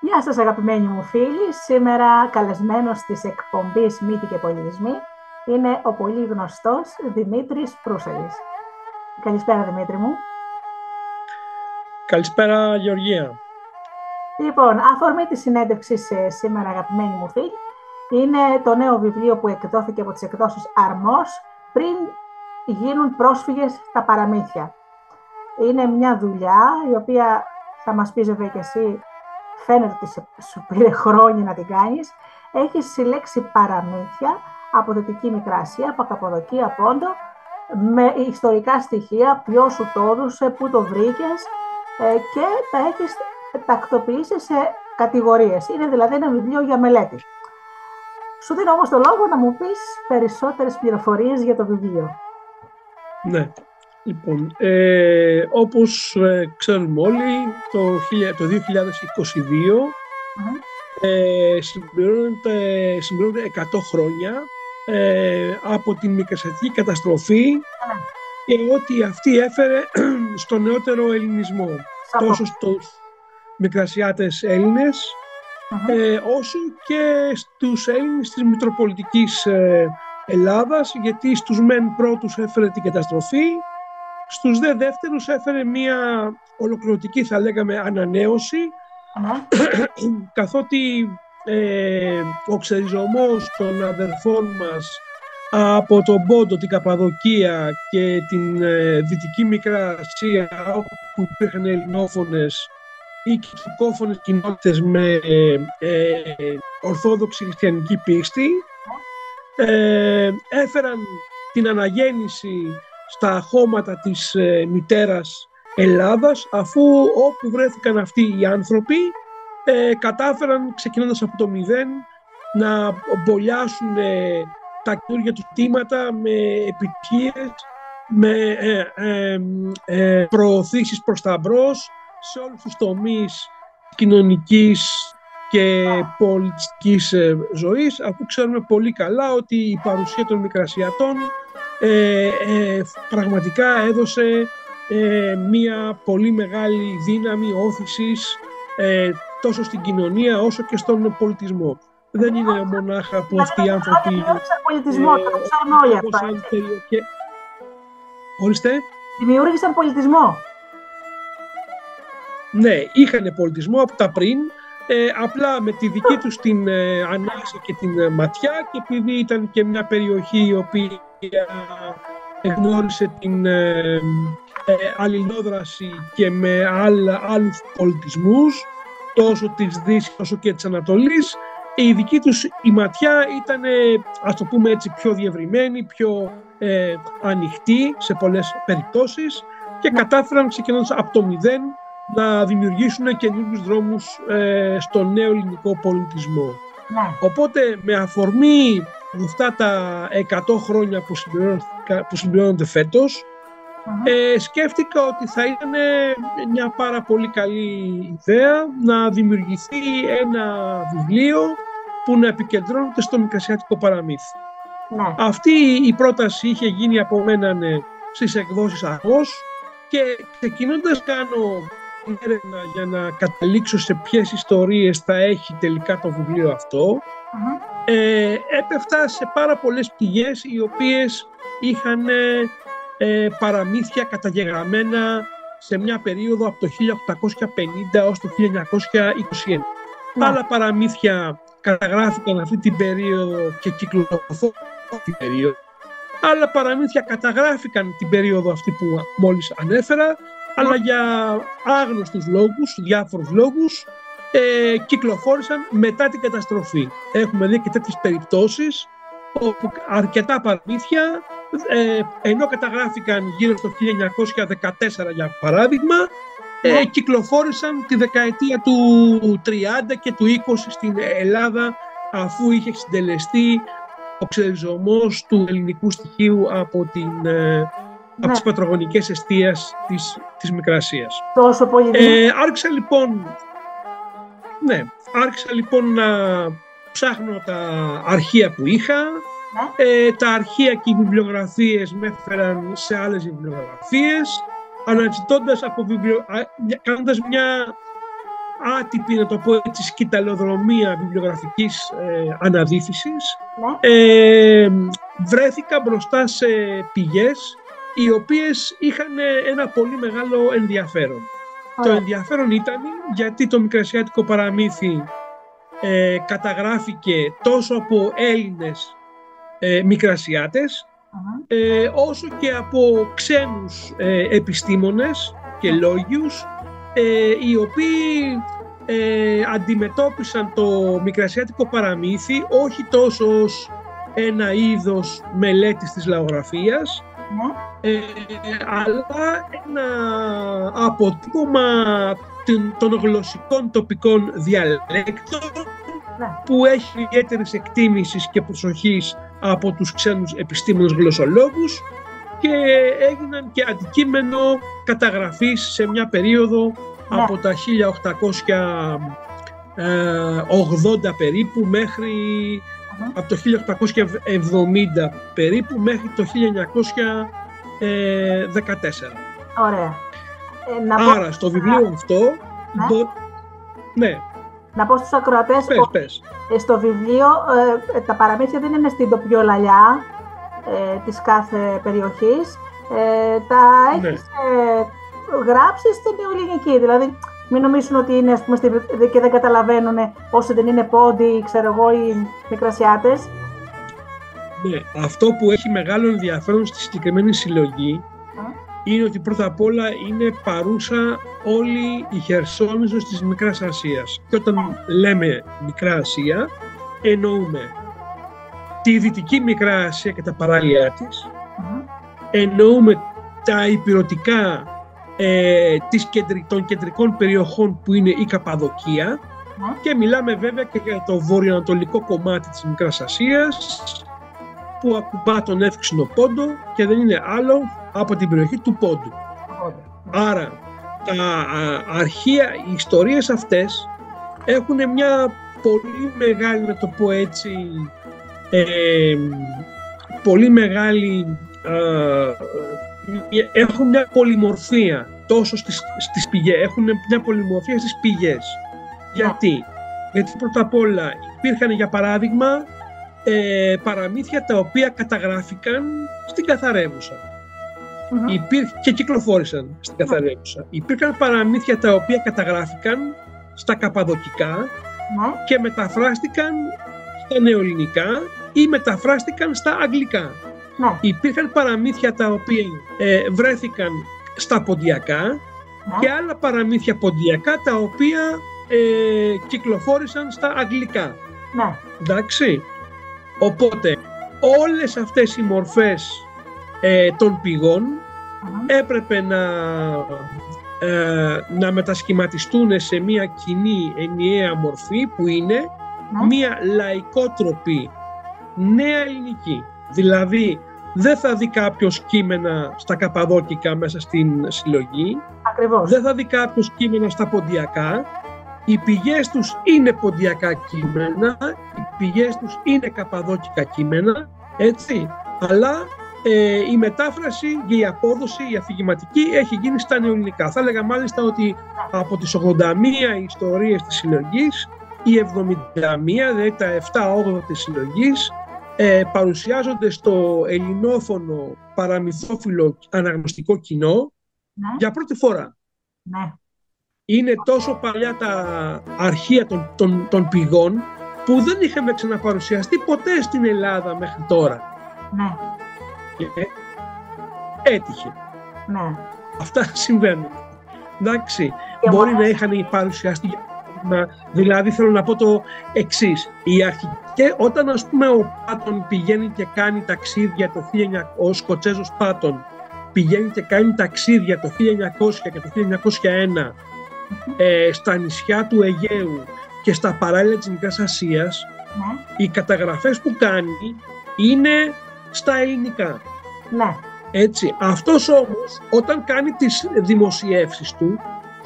Γεια σας αγαπημένοι μου φίλοι. Σήμερα καλεσμένος της εκπομπής Μύθοι και Πολιτισμοί είναι ο πολύ γνωστός Δημήτρης Προύσελης. Καλησπέρα Δημήτρη μου. Καλησπέρα Γεωργία. Λοιπόν, αφορμή της συνέντευξης σήμερα αγαπημένοι μου φίλοι είναι το νέο βιβλίο που εκδόθηκε από τις εκδόσεις Αρμός πριν γίνουν πρόσφυγες τα παραμύθια. Είναι μια δουλειά η οποία θα μας πεις βέβαια και εσύ φαίνεται ότι σου πήρε χρόνια να την κάνεις, έχεις συλλέξει παραμύθια από Δυτική Μικρασία, από Καποδοκία, Πόντο, με ιστορικά στοιχεία, ποιο σου το έδωσε, πού το βρήκες ε, και τα έχεις τακτοποιήσει σε κατηγορίες. Είναι δηλαδή ένα βιβλίο για μελέτη. Σου δίνω όμως το λόγο να μου πεις περισσότερες πληροφορίες για το βιβλίο. Ναι. Λοιπόν, ε, όπως ε, ξέρουμε όλοι, το, το 2022 ε, συμπληρώνεται, 100 χρόνια ε, από την μικρασιατική καταστροφή και ό,τι αυτή έφερε στο νεότερο ελληνισμό. Τόσο στους μικρασιάτες ε, όσο και στους Έλληνες της Μητροπολιτικής ε, Ελλάδας, γιατί στους μεν πρώτους έφερε την καταστροφή, στους δε δεύτερους έφερε μια ολοκληρωτική θα λέγαμε ανανέωση καθότι ε, ο ξεριζωμός των αδερφών μας από τον Πόντο, την Καπαδοκία και την ε, Δυτική Μικρά Ασία όπου υπήρχαν ελληνόφωνες ή κυκλικόφωνες κοινότητες με ε, ορθόδοξη χριστιανική πίστη ε, έφεραν την αναγέννηση στα χώματα της ε, μητέρας Ελλάδας αφού όπου βρέθηκαν αυτοί οι άνθρωποι ε, κατάφεραν ξεκινώντας από το μηδέν να μπολιάσουν ε, τα καινούργια τους τίματα με επιτυχίες, με ε, ε, ε, προωθήσεις προς τα μπρος σε όλους τους τομείς κοινωνικής και πολιτιστικής ζωής αφού ξέρουμε πολύ καλά ότι η παρουσία των μικρασιατών ε, ε, πραγματικά έδωσε ε, μία πολύ μεγάλη δύναμη όθησης ε, τόσο στην κοινωνία όσο και στον πολιτισμό. Δεν είναι μονάχα που αυτοί οι άνθρωποι... Δημιούργησαν πολιτισμό, το ξέρουν όλοι αυτά. Ορίστε. Δημιούργησαν πολιτισμό. Ναι, είχαν πολιτισμό από τα πριν, ε, απλά με τη δική τους την ε, ανάσα και την ματιά και επειδή ήταν και μια περιοχή η οποία γνώρισε την ε, ε, αλληλόδραση και με άλλα, άλλους πολιτισμούς τόσο της Δύσης όσο και της Ανατολής η δική τους η ματιά ήταν ας το πούμε έτσι πιο διευρυμένη, πιο ε, ανοιχτή σε πολλές περιπτώσεις και κατάφεραν ξεκινώντας από το μηδέν να δημιουργήσουν καινούργιους δρόμους ε, στο νέο ελληνικό πολιτισμό. Ναι. Οπότε με αφορμή αυτά τα 100 χρόνια που, που συμπληρώνονται ε, σκέφτηκα ότι θα ήταν μια πάρα πολύ καλή ιδέα να δημιουργηθεί ένα βιβλίο που να επικεντρώνεται στο μικρασιατικό παραμύθι. Ναι. Αυτή η πρόταση είχε γίνει από μένα ναι, στις εκδόσεις Αγός και ξεκινώντας κάνω έρευνα για να καταλήξω σε ποιες ιστορίες θα έχει τελικά το βιβλίο ε, έπεφτα σε πάρα πολλές πηγές οι οποίες είχαν ε, παραμύθια καταγεγραμμένα σε μια περίοδο από το 1850 έως το 1921. Ναι. Άλλα παραμύθια καταγράφηκαν αυτή την περίοδο και κυκλοφορούν την περίοδο. Άλλα παραμύθια καταγράφηκαν την περίοδο αυτή που μόλις ανέφερα, αλλά για άγνωστους λόγους, διάφορους λόγους, ε, κυκλοφόρησαν μετά την καταστροφή. Έχουμε δει και τέτοιες περιπτώσεις όπου αρκετά παραμύθια ε, ενώ καταγράφηκαν γύρω στο 1914 για παράδειγμα ε, ναι. κυκλοφόρησαν τη δεκαετία του 30 και του 20 στην Ελλάδα αφού είχε συντελεστεί ο ξεριζωμός του ελληνικού στοιχείου από, την, ε, από ναι. τις πατρογονικές αιστείας της, της Μικρασίας. Τόσο πολύ. Ε, άρχισα λοιπόν ναι, άρχισα λοιπόν να ψάχνω τα αρχεία που είχα. Ναι. Ε, τα αρχεία και οι βιβλιογραφίες με έφεραν σε άλλες βιβλιογραφίες, αναζητώντας από βιβλιο... κάνοντας μια άτυπη, να το πω έτσι, σκηταλοδρομία βιβλιογραφικής ε, αναδίφησης, Ναι. ε, βρέθηκα μπροστά σε πηγές οι οποίες είχαν ένα πολύ μεγάλο ενδιαφέρον. Το Ωραία. ενδιαφέρον ήταν γιατί το μικρασιάτικο παραμύθι ε, καταγράφηκε τόσο από Έλληνες ε, μικρασιάτες Μμμ. ε, όσο και από ξένους ε, επιστήμονες και λόγιους ε, οι οποίοι ε, αντιμετώπισαν το μικρασιάτικο παραμύθι όχι τόσο ως ένα είδος μελέτης της λαογραφίας Ναι. ε, αλλά ένα αποτύπωμα των- των γλωσσικών τοπικών διαλέκτων Ναι. που έχει ιδιαίτερης εκτίμησης και προσοχής από τους ξένους επιστήμονες γλωσσολόγους και έγιναν και αντικείμενο καταγραφής σε μια περίοδο Ναι. από τα 1880 περίπου μέχρι Μμμ. Από το 1870 περίπου μέχρι το 1914. Ωραία. Ε, να, πω, Άρα στο βιβλίο αυτό Ναι. μπο- ναι, να πω στους ακροατές πες, πως πες. ε, στο βιβλίο ε, τα παραμύθια δεν είναι στην τοπιολαλιά ε, της κάθε περιοχής. Ε, τα Ναι. έχεις ε, γράψεις στην νεοελληνική. Δηλαδή, μην νομίζουν ότι είναι ας πούμε, στη, και δεν καταλαβαίνουν όσο δεν είναι πόντι, ξέρω εγώ, οι μικρασιάτες. Ναι, αυτό που έχει μεγάλο ενδιαφέρον στη συγκεκριμένη συλλογή είναι ότι πρώτα απ' όλα είναι παρούσα όλη η Χερσόνησος της Μικράς Ασίας. Και όταν λέμε Μικρά Ασία, εννοούμε τη Δυτική Μικρά Ασία και τα παράλια της, Μμμ. εννοούμε τα υπηρετικά ε, της κεντρι- των κεντρικών περιοχών που είναι η Καπαδοκία Ναι. και μιλάμε βέβαια και για το βορειοανατολικό κομμάτι της Μικράς Ασίας που ακουμπά τον εύξηνο πόντο και δεν είναι άλλο από την περιοχή του πόντου. Οπότε, Άρα τα α, αρχεία, οι ιστορίες αυτές έχουν μια πολύ μεγάλη, να το πω έτσι, ε, πολύ μεγάλη, α, ε, έχουν μια πολυμορφία τόσο στις, στις πηγές, έχουν μια πολυμορφία στις πηγές. Γιατί, γιατί πρώτα απ' όλα υπήρχαν για παράδειγμα ε, παραμύθια τα οποία καταγράφηκαν στην καθαρέμουσα μμμ. υπήρχε και κυκλοφόρησαν στην καθαρέμουσα. Υπήρχαν παραμύθια τα οποία καταγράφηκαν στα καπαδοκικά Ναι. και μεταφράστηκαν στα νεοελληνικά ή μεταφράστηκαν στα αγγλικά. Ναι. Υπήρχαν παραμύθια τα οποία ε, βρέθηκαν στα ποντιακά Ναι. και άλλα παραμύθια ποντιακά τα οποία ε, κυκλοφόρησαν στα αγγλικά. Ναι. Εντάξει. Οπότε όλες αυτές οι μορφές ε, των πηγών Μμμ. έπρεπε να, ε, να μετασχηματιστούν σε μια κοινή ενιαία μορφή που είναι Ναι. μια λαϊκότροπη νέα ελληνική. Δηλαδή δεν θα δει κάποιος κείμενα στα καπαδόκικα μέσα στην συλλογή, Ακριβώς. δεν θα δει κάποιος κείμενα στα ποντιακά, οι πηγές τους είναι ποντιακά κείμενα, οι πηγές τους είναι καπαδόκικα κείμενα, έτσι, αλλά ε, η μετάφραση και η απόδοση, η αφηγηματική έχει γίνει στα νεοελληνικά. Θα έλεγα μάλιστα ότι από τις 81 ιστορίες της συλλογής, οι 71, δηλαδή τα 7-8 της συλλογής, ε, παρουσιάζονται στο ελληνόφωνο παραμυθόφιλο αναγνωστικό κοινό Ναι. για πρώτη φορά. Ναι. Είναι τόσο παλιά τα αρχεία των, των, των πηγών που δεν είχαμε ξαναπαρουσιαστεί ποτέ στην Ελλάδα μέχρι τώρα. Ναι. Και έτυχε. Ναι. Αυτά συμβαίνουν. Εντάξει, Και μπορεί μου να είχαν παρουσιαστεί. να- Δηλαδή θέλω να πω το εξής. Η αρχική, όταν ας πούμε ο Πάτον πηγαίνει και κάνει ταξίδια το 1900, ο Σκοτσέζος Πάτον πηγαίνει και κάνει ταξίδια το 1900 και το 1901 ε, στα νησιά του Αιγαίου και στα παράλια της Μικράς Ασίας, Ναι. οι καταγραφές που κάνει είναι στα ελληνικά. Ναι. Έτσι. Αυτός όμως όταν κάνει τις δημοσιεύσεις του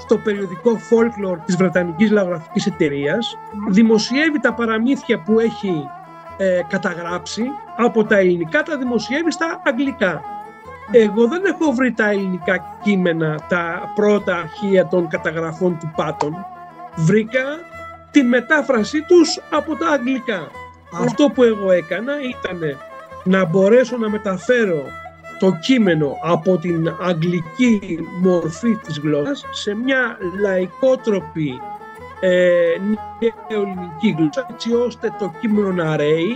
στο περιοδικό Folklore της Βρετανικής Λαογραφικής Εταιρείας δημοσιεύει τα παραμύθια που έχει ε, καταγράψει από τα ελληνικά τα δημοσιεύει στα αγγλικά. Εγώ δεν έχω βρει τα ελληνικά κείμενα, τα πρώτα αρχεία των καταγραφών του Πάτων. βρήκα τη μετάφρασή τους από τα αγγλικά. Ναι. Αυτό που εγώ έκανα ήταν να μπορέσω να μεταφέρω το κείμενο από την αγγλική μορφή της γλώσσας σε μια λαϊκότροπη ε, νεοελληνική γλώσσα έτσι ώστε το κείμενο να ρέει,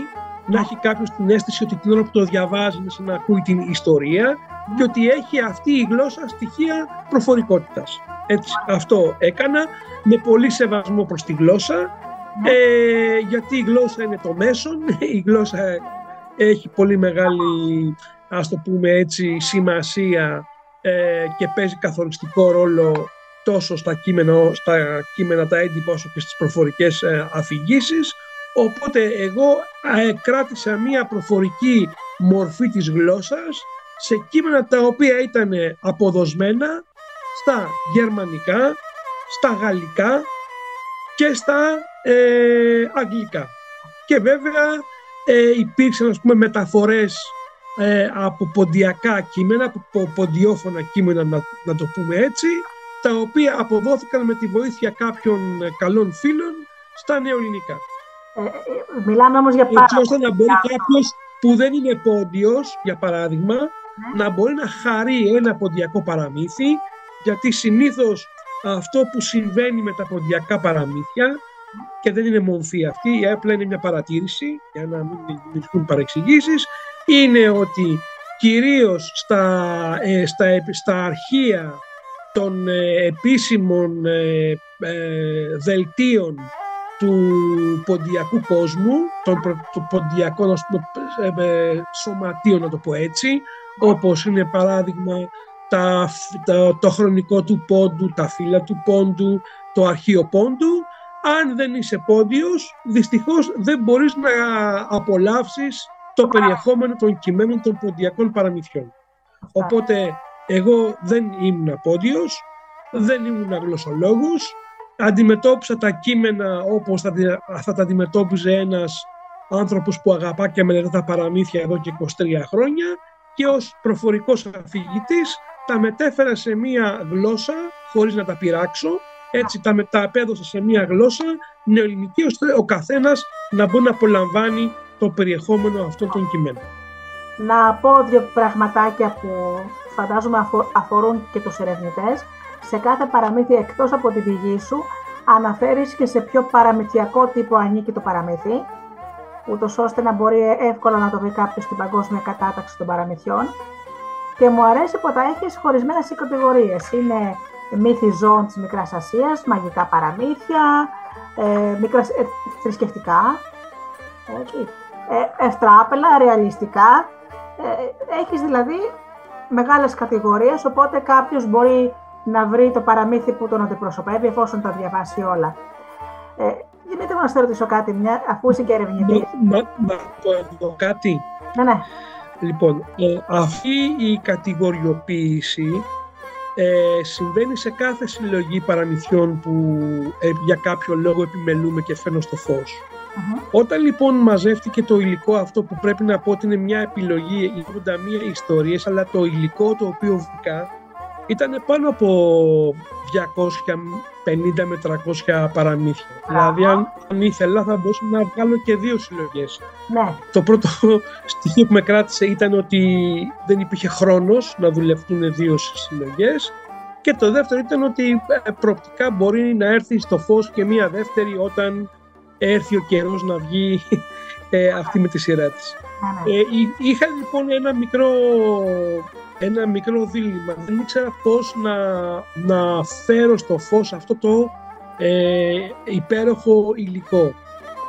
να έχει κάποιος την αίσθηση ότι την ώρα που το διαβάζει είναι σαν να ακούει την ιστορία και ότι έχει αυτή η γλώσσα στοιχεία προφορικότητας. Έτσι, αυτό έκανα με πολύ σεβασμό προς τη γλώσσα ε, γιατί η γλώσσα είναι το μέσον, η γλώσσα έχει πολύ μεγάλη ας το πούμε έτσι σημασία ε, και παίζει καθοριστικό ρόλο τόσο στα κείμενα, στα κείμενα τα έντυπα όσο και στις προφορικές ε, αφηγήσεις οπότε εγώ ε, κράτησα μία προφορική μορφή της γλώσσας σε κείμενα τα οποία ήταν αποδοσμένα στα γερμανικά, στα γαλλικά και στα ε, αγγλικά. Και βέβαια ε, υπήρξαν ας πούμε, μεταφορές ε, από ποντιακά κείμενα, από ποντιόφωνα κείμενα να, να το πούμε έτσι, τα οποία αποδόθηκαν με τη βοήθεια κάποιων ε, καλών φίλων στα νεοελληνικά. Ε, ε, μιλάμε όμως για πάρα Έτσι ώστε να μπορεί κάποιος που δεν είναι πόντιος, για παράδειγμα, να μπορεί να χαρεί ένα ποντιακό παραμύθι, γιατί συνήθως αυτό που συμβαίνει με τα ποντιακά παραμύθια και δεν είναι μορφή αυτή, η απλά είναι μια παρατήρηση για να μην δημιουργηθούν παρεξηγήσεις, είναι ότι κυρίως στα, ε, στα, επι- στα αρχεία των ε, επίσημων ε, ε, δελτίων του ποντιακού κόσμου, των, προ- των ποντιακών ας πούμε, ε, ε, σωματείων να το πω έτσι, όπως είναι παράδειγμα τα, φ- τα- το χρονικό του πόντου, τα φύλλα του πόντου, το αρχείο πόντου. Αν δεν είσαι πόντιος, δυστυχώς δεν μπορείς να απολαύσεις το περιεχόμενο των κειμένων των ποντιακών παραμυθιών. Οπότε εγώ δεν ήμουν πόντιος, δεν ήμουν γλωσσολόγος, αντιμετώπισα τα κείμενα όπως θα, τη- θα τα αντιμετώπιζε ένας άνθρωπος που αγαπά και μελετά τα παραμύθια εδώ και 23 χρόνια και ως προφορικός αφηγητής τα μετέφερα σε μία γλώσσα χωρίς να τα πειράξω, έτσι τα, με- τα απέδωσα σε μία γλώσσα νεοελληνική ώστε ο καθένας να μπορεί να απολαμβάνει το περιεχόμενο αυτών των κειμένων. Να πω δύο πραγματάκια που φαντάζομαι αφο- αφορούν και τους ερευνητές. Σε κάθε παραμύθι εκτός από την πηγή σου αναφέρεις και σε πιο παραμυθιακό τύπο ανήκει το παραμύθι, ούτως ώστε να μπορεί εύκολα να το βρει κάποιος στην παγκόσμια κατάταξη των παραμυθιών. Και μου αρέσει που τα έχεις χωρισμένα σε κατηγορίες. Είναι μύθοι ζώων της Μικράς Ασίας, μαγικά παραμύθια, ε, μικράς, ε, θρησκευτικά, έτσι, ε, ευτράπελα, ρεαλιστικά. Ε, έχεις δηλαδή μεγάλες κατηγορίες, οπότε κάποιος μπορεί να βρει το παραμύθι που τον αντιπροσωπεύει εφόσον τα διαβάσει όλα. Ε, Δημήτρη, μου να σε ρωτήσω κάτι, μια, αφού είσαι και ερευνητής. Να, να, να πω εδώ κάτι. Ναι, ναι. Λοιπόν, ε, αυτή η κατηγοριοποίηση ε, συμβαίνει σε κάθε συλλογή παραμυθιών που ε, για κάποιο λόγο επιμελούμε και φέρνω στο φως. Μμμ. Όταν λοιπόν μαζεύτηκε το υλικό αυτό που πρέπει να πω ότι είναι μια επιλογή, οι 81 ιστορίες, αλλά το υλικό το οποίο βρήκα ήταν πάνω από 250 με 300 παραμύθια. Δηλαδή αν, αν ήθελα θα μπορούσα να βγάλω και δύο συλλογές. ναι. Το πρώτο στοιχείο που με κράτησε ήταν ότι δεν υπήρχε χρόνος να δουλευτούν δύο συλλογές και το δεύτερο ήταν ότι ε, προοπτικά μπορεί να έρθει στο φως και μία δεύτερη όταν έρθει ο καιρός να βγει ε, αυτή με τη σειρά της. ναι, ναι. Ε, εί- είχα λοιπόν ένα μικρό, ένα μικρό δίλημα. Δεν ήξερα πώς να, να φέρω στο φως αυτό το ε, υπέροχο υλικό.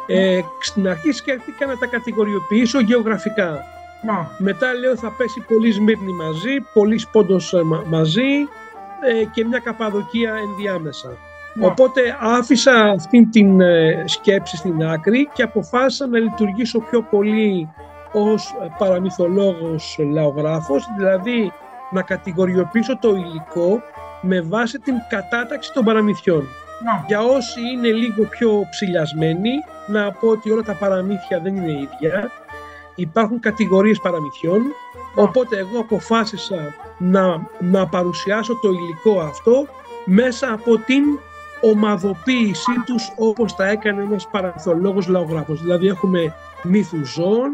Ε, στην αρχή σκέφτηκα να τα κατηγοριοποιήσω γεωγραφικά. ναι. Μετά λέω θα πέσει πολύ Σμύρνη μαζί, πολύ Πόντος ε, μα- μαζί ε, και μια Καπαδοκία ενδιάμεσα. Ναι. Οπότε άφησα αυτή την ε, σκέψη στην άκρη και αποφάσισα να λειτουργήσω πιο πολύ ως ε, παραμυθολόγος λαογράφος, δηλαδή να κατηγοριοποιήσω το υλικό με βάση την κατάταξη των παραμυθιών. ναι. Για όσοι είναι λίγο πιο ψηλιασμένοι, να πω ότι όλα τα παραμύθια δεν είναι ίδια. Υπάρχουν κατηγορίες παραμυθιών, οπότε εγώ αποφάσισα να, να παρουσιάσω το υλικό αυτό μέσα από την ομαδοποίησή τους όπως τα έκανε ένας παραμυθολόγος λαογράφος. Δηλαδή έχουμε μύθους ζώων,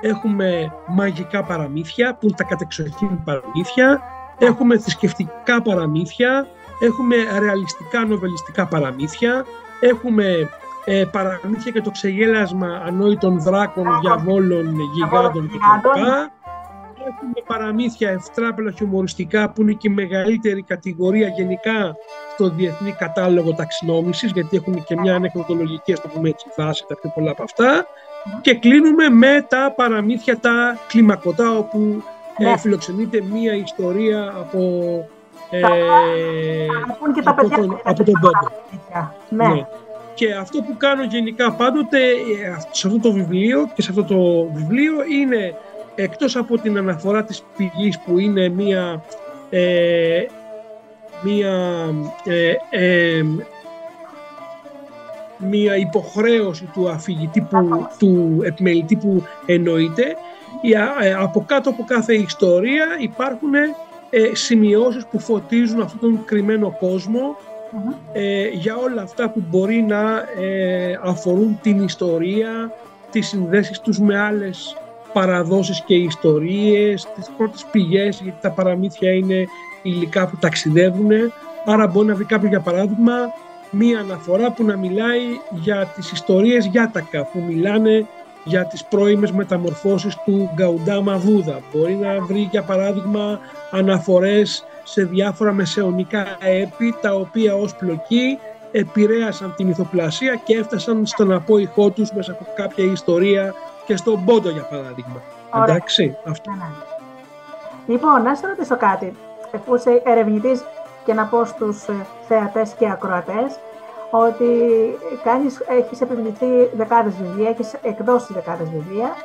έχουμε μαγικά παραμύθια που είναι τα κατεξοχήν παραμύθια, έχουμε θρησκευτικά παραμύθια, έχουμε ρεαλιστικά νοβελιστικά παραμύθια, έχουμε ε, παραμύθια και το ξεγέλασμα ανόητων δράκων, διαβόλων, γιγάντων κτλ. Έχουμε παραμύθια ευτράπελα χιουμοριστικά που είναι και η μεγαλύτερη κατηγορία γενικά στο διεθνή κατάλογο ταξινόμησης γιατί έχουν και μια ανεκδοτολογική, ας το πούμε έτσι, βάση τα πιο πολλά από αυτά και κλείνουμε με τα παραμύθια τα κλιμακωτά όπου ε, ναι. φιλοξενείται μία ιστορία από, ε, και τα από, τον, από τον Ναι. ναι. Και αυτό που κάνω γενικά πάντοτε ε, σε αυτό το βιβλίο και σε αυτό το βιβλίο είναι εκτός από την αναφορά της πηγής που είναι μία, ε, μία, ε, ε, μία υποχρέωση του αφηγητή, που, του επιμελητή που εννοείται, από κάτω από κάθε ιστορία υπάρχουν ε, σημειώσεις που φωτίζουν αυτόν τον κρυμμένο για όλα αυτά που μπορεί να αφορούν την ιστορία, τις συνδέσεις τους με άλλες παραδόσεις και ιστορίες, τις πρώτες πηγές, γιατί τα παραμύθια είναι υλικά που ταξιδεύουν. Άρα μπορεί να βρει κάποιος για παράδειγμα μία αναφορά που να μιλάει για τις ιστορίες Γιάτακα, που μιλάνε για τις πρώιμες μεταμορφώσεις του Γκαουντάμα Βούδα. Μπορεί να βρει για παράδειγμα αναφορές σε διάφορα μεσαιωνικά έπι, τα οποία ως πλοκή επηρέασαν την ηθοπλασία και έφτασαν στον απόϊχό τους μέσα από κάποια ιστορία και στον Πόντο για παράδειγμα. Ωραία. Εντάξει, αυτό. Ναι, ναι. Λοιπόν, να σε ρωτήσω κάτι. Εφού είσαι ερευνητής και να πω στους ε, θεατές και ακροατές ότι κάνεις, έχεις επιβληθεί δεκάδες βιβλία, έχεις εκδώσει δεκάδες βιβλία.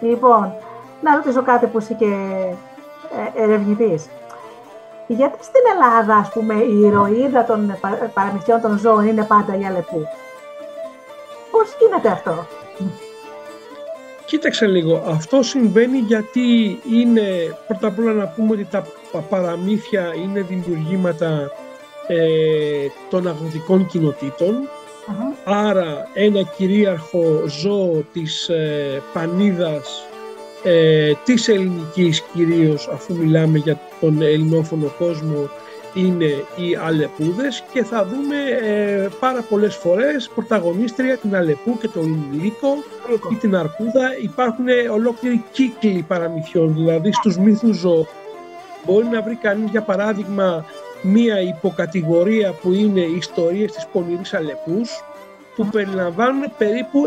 Λοιπόν, να ρωτήσω κάτι που είσαι και ε, ερευνητής. Γιατί στην Ελλάδα, ας πούμε, η ηρωίδα των παραμυθιών των ζώων είναι πάντα η Αλεπού. Πώς γίνεται αυτό; Κοίταξε λίγο, αυτό συμβαίνει γιατί είναι, πρώτα απ' όλα να πούμε ότι τα παραμύθια είναι δημιουργήματα ε, των αγροτικών άρα ένα κυρίαρχο ζώο της ε, πανίδας ε, της ελληνικής κυρίως αφού μιλάμε για τον ελληνόφωνο κόσμο είναι οι Αλεπούδες και θα δούμε ε, πάρα πολλές φορές πρωταγωνίστρια την Αλεπού και τον Λύκο ή την Αρκούδα. Υπάρχουν ολόκληροι κύκλοι παραμυθιών, δηλαδή στους μύθους ζώων. Μπορεί να βρει κανείς για παράδειγμα μία υποκατηγορία που είναι οι ιστορίες της πονηρής Αλεπούς που περιλαμβάνουν περίπου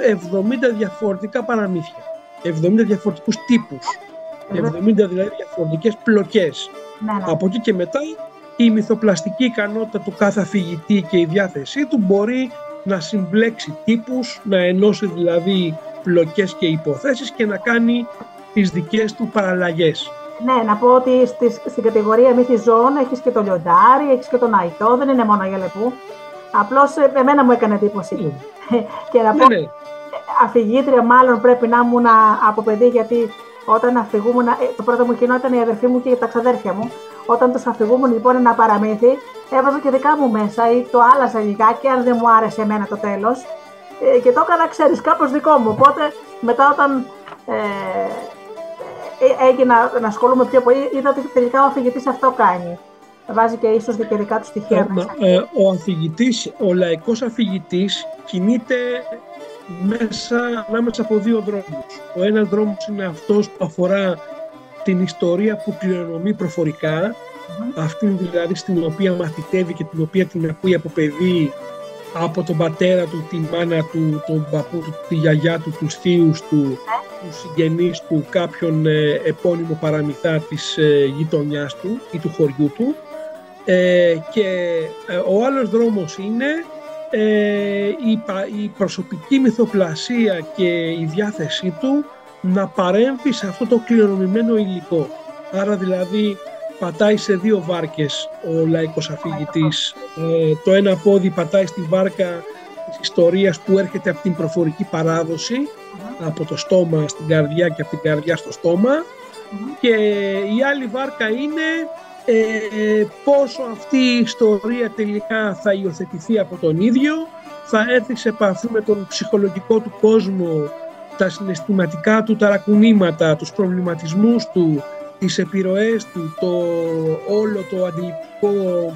70 διαφορετικά παραμύθια. 70 διαφορετικούς τύπους. 70 δηλαδή διαφορετικές πλοκές. Ναι, ναι. Από εκεί και μετά η μυθοπλαστική ικανότητα του κάθε αφηγητή και η διάθεσή του μπορεί να συμπλέξει τύπους, να ενώσει δηλαδή πλοκές και υποθέσεις και να κάνει τις δικές του παραλλαγές. Ναι, να πω ότι στις, στην κατηγορία μύθι ζώων έχεις και το λιοντάρι, έχεις και τον αϊτό, δεν είναι μόνο για λεπού. Απλώς ε, εμένα μου έκανε εντύπωση. Mm. και να πω, ναι, ναι. αφηγήτρια μάλλον πρέπει να ήμουν από παιδί, γιατί όταν αφηγούμουν, ε, το πρώτο μου κοινό ήταν η αδερφή μου και τα ξαδέρφια μου. Όταν του αφηγούμουν λοιπόν ένα παραμύθι, έβαζα και δικά μου μέσα ή το άλλαζα λιγάκι, αν δεν μου άρεσε εμένα το τέλος. Ε, και το έκανα, ξέρεις, κάπως δικό μου. Οπότε μετά όταν ε, ε, έγινα να ασχολούμαι πιο πολύ, είδα ότι τελικά ο αφηγητή αυτό κάνει. Βάζει και ίσως και δικά του στοιχεία μέσα. ο αφηγητής, ο λαϊκός αφηγητής κινείται μέσα, ανάμεσα από δύο δρόμους. Ο ένας δρόμος είναι αυτός που αφορά την ιστορία που κληρονομεί προφορικά, αυτήν δηλαδή στην οποία μαθητεύει και την οποία την ακούει από παιδί από τον πατέρα του, τη μάνα του, τον παππού του, τη γιαγιά του, τους θείους του, τους συγγενείς του, κάποιον ε, επώνυμο παραμυθά της ε, γειτονιάς του ή του χωριού του. Ε, και ε, ο άλλος δρόμος είναι ε, η, η προσωπική μυθοπλασία και η διάθεσή του να παρέμβει σε αυτό το κληρονομημένο υλικό. Άρα δηλαδή πατάει σε δύο βάρκες ο λαϊκός αφηγητής. Ε, το ένα πόδι πατάει στη βάρκα της ιστορίας που έρχεται από την προφορική από το στόμα στην καρδιά και από την καρδιά στο στόμα. Και η άλλη βάρκα είναι ε, πόσο αυτή η ιστορία τελικά θα υιοθετηθεί από τον ίδιο, θα έρθει σε επαφή με τον ψυχολογικό του κόσμο, τα συναισθηματικά του ταρακουνήματα, τους προβληματισμούς του, τις επιρροές του, το όλο το αντιληπτικό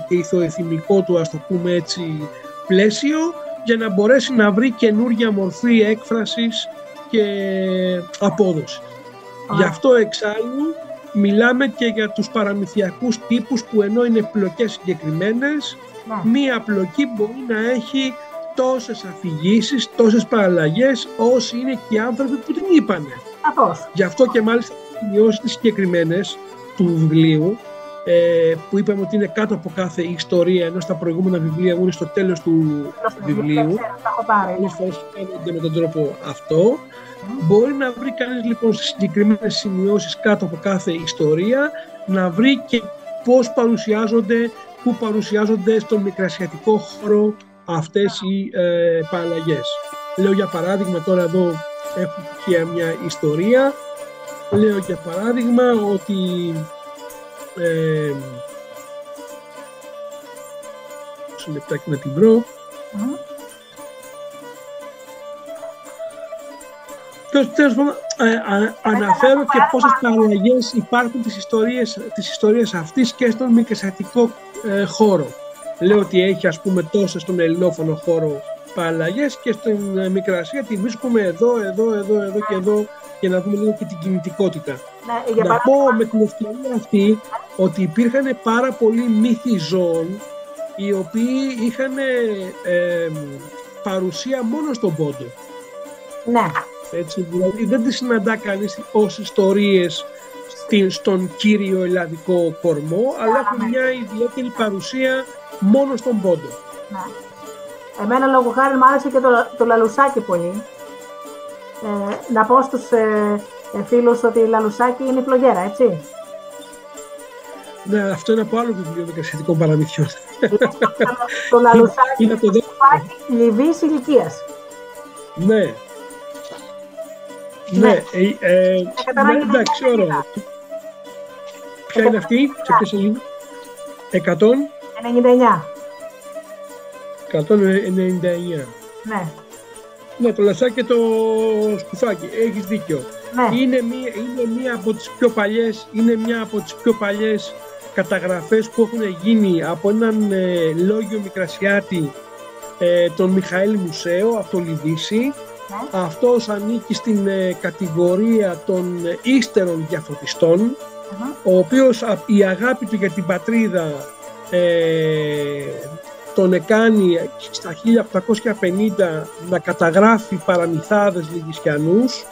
και ηθοεθυμικό του, ας το πούμε έτσι, πλαίσιο, για να μπορέσει να βρει καινούργια μορφή έκφρασης και απόδοσης. Γι' αυτό εξάλλου μιλάμε και για τους παραμυθιακούς τύπους που ενώ είναι πλοκές συγκεκριμένες, ναι. μία πλοκή μπορεί να έχει τόσες αφηγήσεις, τόσες παραλλαγές όσοι είναι και οι άνθρωποι που την είπανε. Γι' αυτό και μάλιστα οι σημειώσεις τις συγκεκριμένες του βιβλίου ε, που είπαμε ότι είναι κάτω από κάθε ιστορία ενώ στα προηγούμενα βιβλία μου είναι στο τέλος του βιβλίου. Πολλές φορές φαίνονται με τον τρόπο αυτό. Μπορεί να βρει κανείς λοιπόν στις συγκεκριμένες σημειώσεις κάτω από κάθε ιστορία να βρει και πώς παρουσιάζονται, πού παρουσιάζονται στον μικρασιατικό χώρο αυτές οι ε, παραλλαγές. Λέω για παράδειγμα τώρα εδώ έχω και μια ιστορία. Λέω για παράδειγμα ότι ε, σε λεπτάκι να την βρω. Τέλος πάντων, ε, αναφέρω και πόσες παραλλαγές υπάρχουν τις ιστορίες, τις ιστορίες αυτής και στον μικρασιατικό ε, χώρο. Λέω ότι έχει ας πούμε τόσες στον ελληνόφωνο χώρο παραλλαγές και στην ε, Μικρασία τη βρίσκουμε εδώ, εδώ, εδώ, εδώ και εδώ για να δούμε λίγο και την κινητικότητα. Ναι, να πω με την ευκαιρία αυτή ότι υπήρχαν πάρα πολλοί μύθοι ζώων οι οποίοι είχαν ε, παρουσία μόνο στον πόντο. Ναι. Έτσι, δηλαδή δεν τις συναντά κανείς ως ιστορίες στον κύριο ελλαδικό κορμό, αλλά έχουν μια ιδιαίτερη παρουσία μόνο στον πόντο. Ναι. Εμένα λόγω χάρη μου άρεσε και το, το λαλουσάκι πολύ. Ε, να πω στους ε, ε, φίλους ότι η λαλουσάκι είναι φλογέρα, έτσι. Ναι, αυτό είναι από άλλο βιβλίο δικασιατικών παραμυθιών. το λαλουσάκι είναι το λιβύης ηλικίας. Ναι. Ναι, ναι, ε, ε, ναι, εντάξει, ωραία. Ποια είναι αυτή, σε ποιο σελίδα. 100. 99. 199. Ναι. Ναι, το λασάκι και το σκουφάκι. Έχεις δίκιο. Ναι. Είναι, μία, είναι μία από τις πιο παλιές, είναι μία από τις πιο παλιές καταγραφές που έχουν γίνει από έναν ε, λόγιο Μικρασιάτη ε, τον Μιχαήλ Μουσέο από το Λιδίσι. Ναι. Αυτός ανήκει στην ε, κατηγορία των ε, ύστερων διαφωτιστών, ο οποίος η αγάπη του για την πατρίδα ε, τον εκάνει στα 1850 να καταγράφει παραμυθάδες λιγισιανούς. Ε;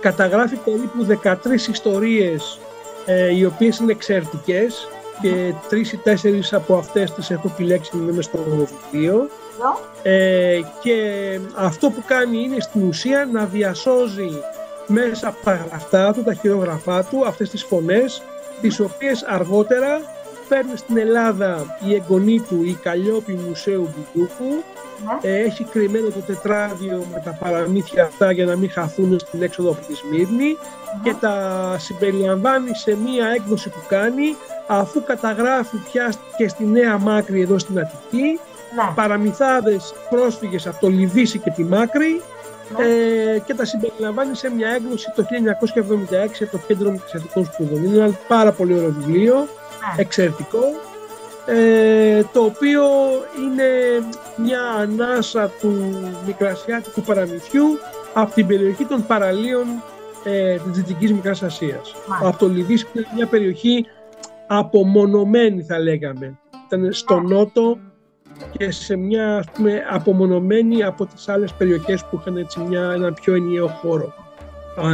Καταγράφει περίπου 13 ιστορίες ε, οι οποίες είναι εξαιρετικές και τρεις ή τέσσερις από αυτές τις έχω επιλέξει να είμαι στο βιβλίο. Ε, και αυτό που κάνει είναι στην ουσία να διασώζει μέσα από τα γραφτά του, τα χειρόγραφά του, αυτές τις φωνές, τις οποίες αργότερα φέρνει στην Ελλάδα η εγγονή του, η Καλλιόπη Μουσέου Μπουντούκου. Ναι. Ε, έχει κρυμμένο το τετράδιο με τα παραμύθια αυτά για να μην χαθούν στην έξοδο από τη Σμύρνη και τα συμπεριλαμβάνει σε μία έκδοση που κάνει αφού καταγράφει πια και στη Νέα Μάκρη εδώ στην Αττική ναι. παραμυθάδες πρόσφυγες από το Λιβύση και τη Μάκρη ναι. Ε, και τα συμπεριλαμβάνει σε μια έκδοση το 1976 από το Κέντρο Μικρασιατικών Σπουδών. Είναι ένα πάρα πολύ ωραίο βιβλίο εξαιρετικό ε, το οποίο είναι μια ανάσα του μικρασιάτικου παραμυθιού από την περιοχή των παραλίων ε, της Δυτικής Μικράς Ασίας. Από το Λιβύη είναι μια περιοχή απομονωμένη θα λέγαμε. Ήταν στο νότο και σε μια ας πούμε, απομονωμένη από τις άλλες περιοχές που είχαν έτσι μια, ένα πιο ενιαίο χώρο.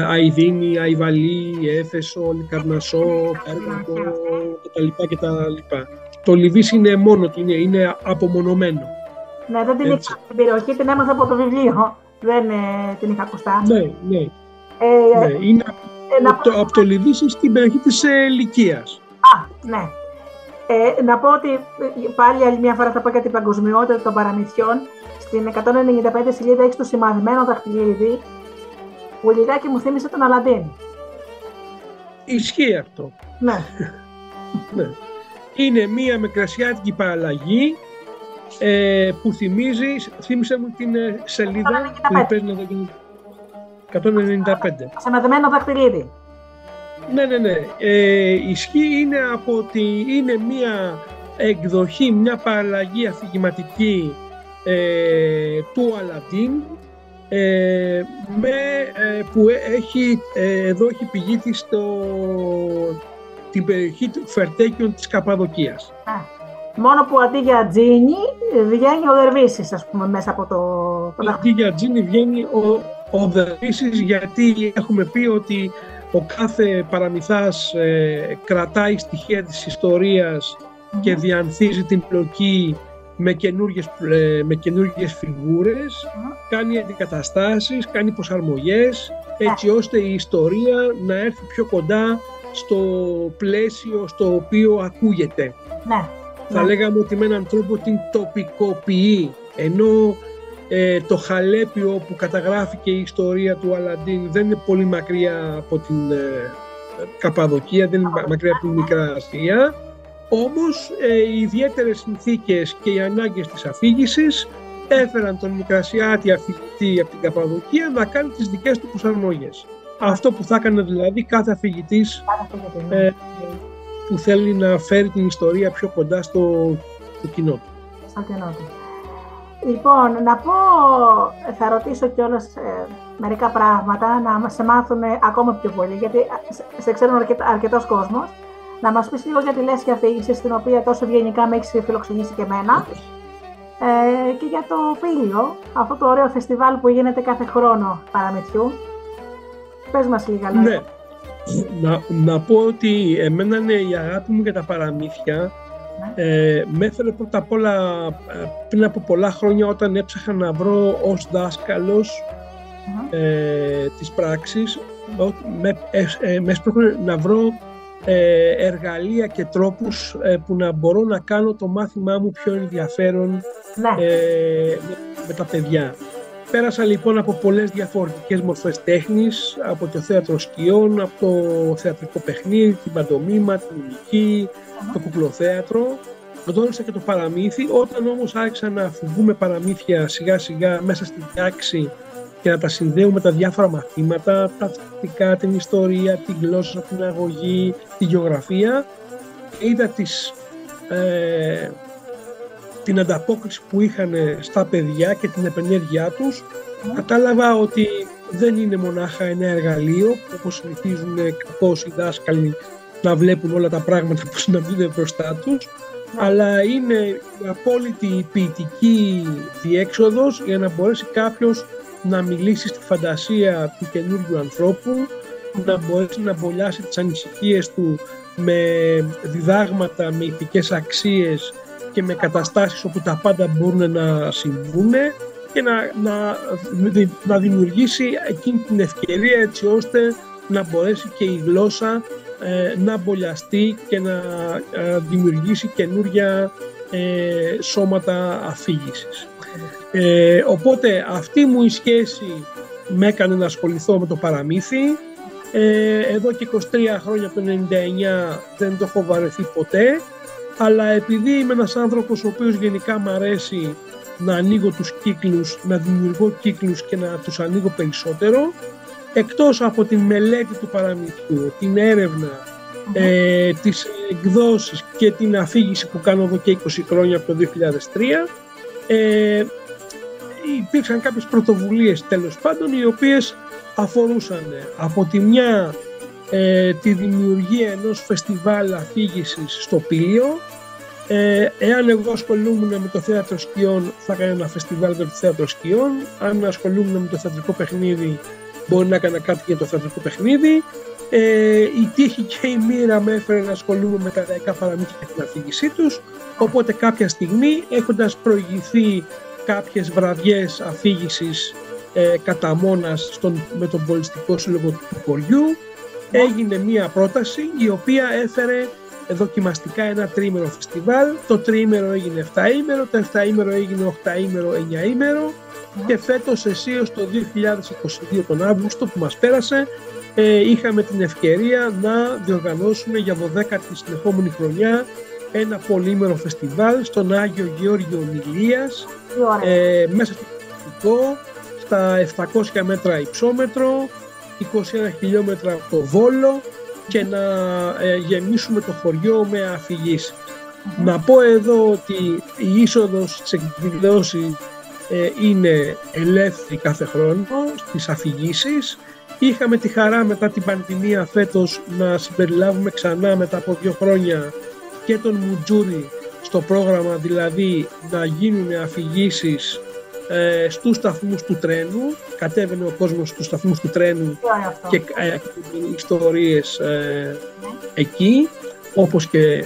Αϊδίνη, Αϊβαλή, Έφεσο, Λικαρνασό, Πέργαμο κτλ. κτλ. Το Λιβύς είναι μόνο, είναι, είναι απομονωμένο. Ναι, δεν την είχα στην περιοχή, την έμαθα από το βιβλίο. Δεν ε, την είχα ακουστά. Ναι, ναι. Ε, ναι είναι ε, από, το, από το Λιβύση στην περιοχή της ε, Λυκίας. Α, ναι. Ε, να πω ότι πάλι άλλη μια φορά θα πω για την παγκοσμιότητα των παραμυθιών. Στην 195 σελίδα έχεις το σημαδεμένο δαχτυλίδι που λιγάκι μου θύμισε τον Αλαντίν. Ισχύει αυτό. Ναι. ναι. Είναι μία μικρασιάτικη παραλλαγή ε, που θυμίζει, θύμισε μου την ε, σελίδα που παίζει να 195. Ξαναδεμένο δαχτυλίδι. Ναι, ναι, ναι. Ε, ισχύει είναι από ότι είναι μία εκδοχή, μια παραλλαγή αφηγηματική ε, του Αλαντίν ε, με, ε, που έχει, ε, εδώ έχει πηγή της στο, την περιοχή του Φερτέκιον της Καπαδοκίας. Μόνο που αντί για τζίνι βγαίνει ο Δερβίσης, ας πούμε, μέσα από το... Αντί για τζίνι βγαίνει ο, ο Δερβίσης, γιατί έχουμε πει ότι ο κάθε παραμυθάς κρατάει στοιχεία της ιστορίας και διανθίζει την πλοκή με καινούργιες, ε, με καινούργιες φιγούρες, κάνει αντικαταστάσεις, κάνει προσαρμογές, έτσι ώστε η ιστορία να έρθει πιο κοντά στο πλαίσιο στο οποίο ακούγεται. Ναι. Θα ναι. λέγαμε ότι με έναν τρόπο την τοπικοποιεί, ενώ ε, το Χαλέπιο που καταγράφηκε η ιστορία του Αλαντίν δεν είναι πολύ μακριά από την ε, Καπαδοκία, δεν είναι μακριά από την Μικρά Ασία, όμως ε, οι ιδιαίτερες συνθήκες και οι ανάγκες της αφήγησης έφεραν τον Μικρασιάτη αφηγητή από την Καπαδοκία να κάνει τις δικές του προσαρμόγες. Αυτό που θα έκανε δηλαδή κάθε αφηγητής ναι. ε, που θέλει να φέρει την ιστορία πιο κοντά στο, στο κοινό του. Στο κοινό του. Λοιπόν, να πω, θα ρωτήσω κιόλας ε, μερικά πράγματα, να σε μάθουν ακόμα πιο πολύ, γιατί σε ξέρουν αρκετό, αρκετός κόσμος να μας πεις λίγο για τη λέσχη αφήγηση, στην οποία τόσο ευγενικά με έχεις φιλοξενήσει και εμένα. Ε, και για το Πήλιο, αυτό το ωραίο φεστιβάλ που γίνεται κάθε χρόνο παραμετιού. Πες μας λίγα λόγια. Ναι. Να, να πω ότι εμένα είναι η αγάπη μου για τα παραμύθια. Ναι. Ε, με έφερε πρώτα απ' όλα ε, πριν από πολλά χρόνια όταν έψαχα να βρω ως δάσκαλος ε, της πράξης με, ε, ε, με να βρω ε, εργαλεία και τρόπους ε, που να μπορώ να κάνω το μάθημά μου πιο ενδιαφέρον ναι. ε, με, τα παιδιά. Πέρασα λοιπόν από πολλές διαφορετικές μορφές τέχνης, από το θέατρο σκιών, από το θεατρικό παιχνίδι, την παντομήμα, την μουσική, το κουκλοθέατρο. Γνώρισα και το παραμύθι. Όταν όμως άρχισα να φοβούμε παραμύθια σιγά σιγά μέσα στην τάξη και να τα συνδέουμε τα διάφορα μαθήματα, τα θετικά, την ιστορία, την γλώσσα, την αγωγή, τη γεωγραφία. Είδα τις, ε, την ανταπόκριση που είχαν στα παιδιά και την επενέργειά τους. Κατάλαβα ότι δεν είναι μονάχα ένα εργαλείο, όπως συνηθίζουν κακώς οι δάσκαλοι να βλέπουν όλα τα πράγματα που να είναι μπροστά τους, αλλά είναι η απόλυτη ποιητική διέξοδος για να μπορέσει κάποιος να μιλήσει στη φαντασία του καινούργιου ανθρώπου, να μπορέσει να μπολιάσει τις ανησυχίες του με διδάγματα, με ηθικές αξίες και με καταστάσεις όπου τα πάντα μπορούν να συμβούν και να, να, να δημιουργήσει εκείνη την ευκαιρία έτσι ώστε να μπορέσει και η γλώσσα ε, να μπολιαστεί και να ε, δημιουργήσει καινούργια ε, σώματα αφήγησης. Ε, οπότε αυτή μου η σχέση με έκανε να ασχοληθώ με το παραμύθι. Ε, εδώ και 23 χρόνια από το 99 δεν το έχω βαρεθεί ποτέ, αλλά επειδή είμαι ένας άνθρωπος ο οποίος γενικά μου αρέσει να ανοίγω τους κύκλους, να δημιουργώ κύκλους και να τους ανοίγω περισσότερο, εκτός από την μελέτη του παραμυθιού, την έρευνα, ε, τις εκδόσεις και την αφήγηση που κάνω εδώ και 20 χρόνια από το 2003, ε, υπήρξαν κάποιες πρωτοβουλίες τέλος πάντων οι οποίες αφορούσαν από τη μια ε, τη δημιουργία ενός φεστιβάλ αφήγησης στο Πήλιο ε, εάν εγώ ασχολούμουν με το θέατρο σκιών θα έκανα ένα φεστιβάλ για το θέατρο σκιών. Αν ασχολούμουν με το θεατρικό παιχνίδι μπορεί να έκανα κάτι για το θεατρικό παιχνίδι. Ε, η τύχη και η μοίρα με έφερε να ασχολούμαι με τα λαϊκά παραμύθια και την αφήγησή τους. Οπότε κάποια στιγμή έχοντας προηγηθεί κάποιες βραδιές αφήγησης ε, κατά μόνας στον, με τον πολιτιστικό σύλλογο του χωριού έγινε μία πρόταση η οποία έφερε δοκιμαστικά ένα τρίμερο φεστιβάλ. Το τρίμερο έγινε 7 ήμερο το 7 ήμερο έγινε 8 ήμερο 9 ήμερο και φέτος εσείως το 2022 τον Αύγουστο που μας πέρασε ε, είχαμε την ευκαιρία να διοργανώσουμε για 12η συνεχόμενη χρονιά ένα πολύμερο φεστιβάλ στον Άγιο Γεώργιο Μιλίας ε, μέσα στο στα 700 μέτρα υψόμετρο, 21 χιλιόμετρα από το Βόλο και να ε, γεμίσουμε το χωριό με αφηγησεις Να πω εδώ ότι η είσοδος της εκδηλώσης ε, είναι ελεύθερη κάθε χρόνο στις αφηγήσεις. Είχαμε τη χαρά μετά την πανδημία φέτος να συμπεριλάβουμε ξανά μετά από δύο χρόνια και τον Μουτζούρι στο πρόγραμμα, δηλαδή να γίνουν αφηγήσεις ε, στους σταθμούς του τρένου. Κατέβαινε ο κόσμος στους σταθμούς του τρένου και ε, ιστορίες ε, εκεί, όπως και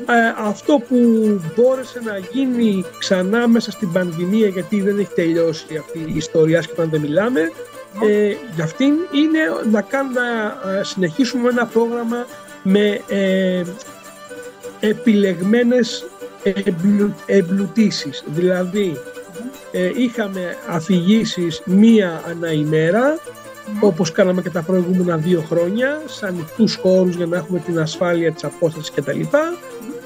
ε, παλιά. αυτό που μπόρεσε να γίνει ξανά μέσα στην πανδημία, γιατί δεν έχει τελειώσει αυτή η ιστορία και όταν δεν μιλάμε, ε, για αυτήν είναι να, κάνουμε, να συνεχίσουμε ένα πρόγραμμα με ε, επιλεγμένες εμπλουτίσεις. Δηλαδή, ε, είχαμε αφηγήσεις μία ανά ημέρα, όπως κάναμε και τα προηγούμενα δύο χρόνια, σε ανοιχτούς χώρους για να έχουμε την ασφάλεια της απόστασης κτλ.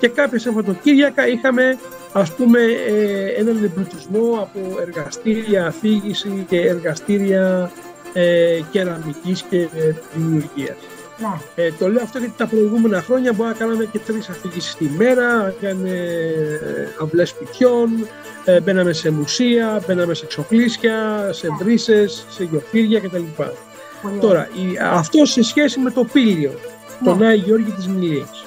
Και κάποια Σαββατοκύριακα είχαμε ας πούμε ε, έναν εμπλουτισμό από εργαστήρια αφήγηση και εργαστήρια ε, κεραμικής και ε, δημιουργίας. Ναι. Ε, το λέω αυτό γιατί τα προηγούμενα χρόνια μπορεί να κάναμε και τρεις αφήγησεις τη μέρα, έκανε αυλές σπιτιών, ε, μπαίναμε σε μουσεία, μπαίναμε σε εξοπλίσια, σε βρύσες, σε γεωφύρια κτλ. Τώρα, η, αυτό σε σχέση με το πύλιο, τον ναι. Άγιο Γιώργη της Μιλίας.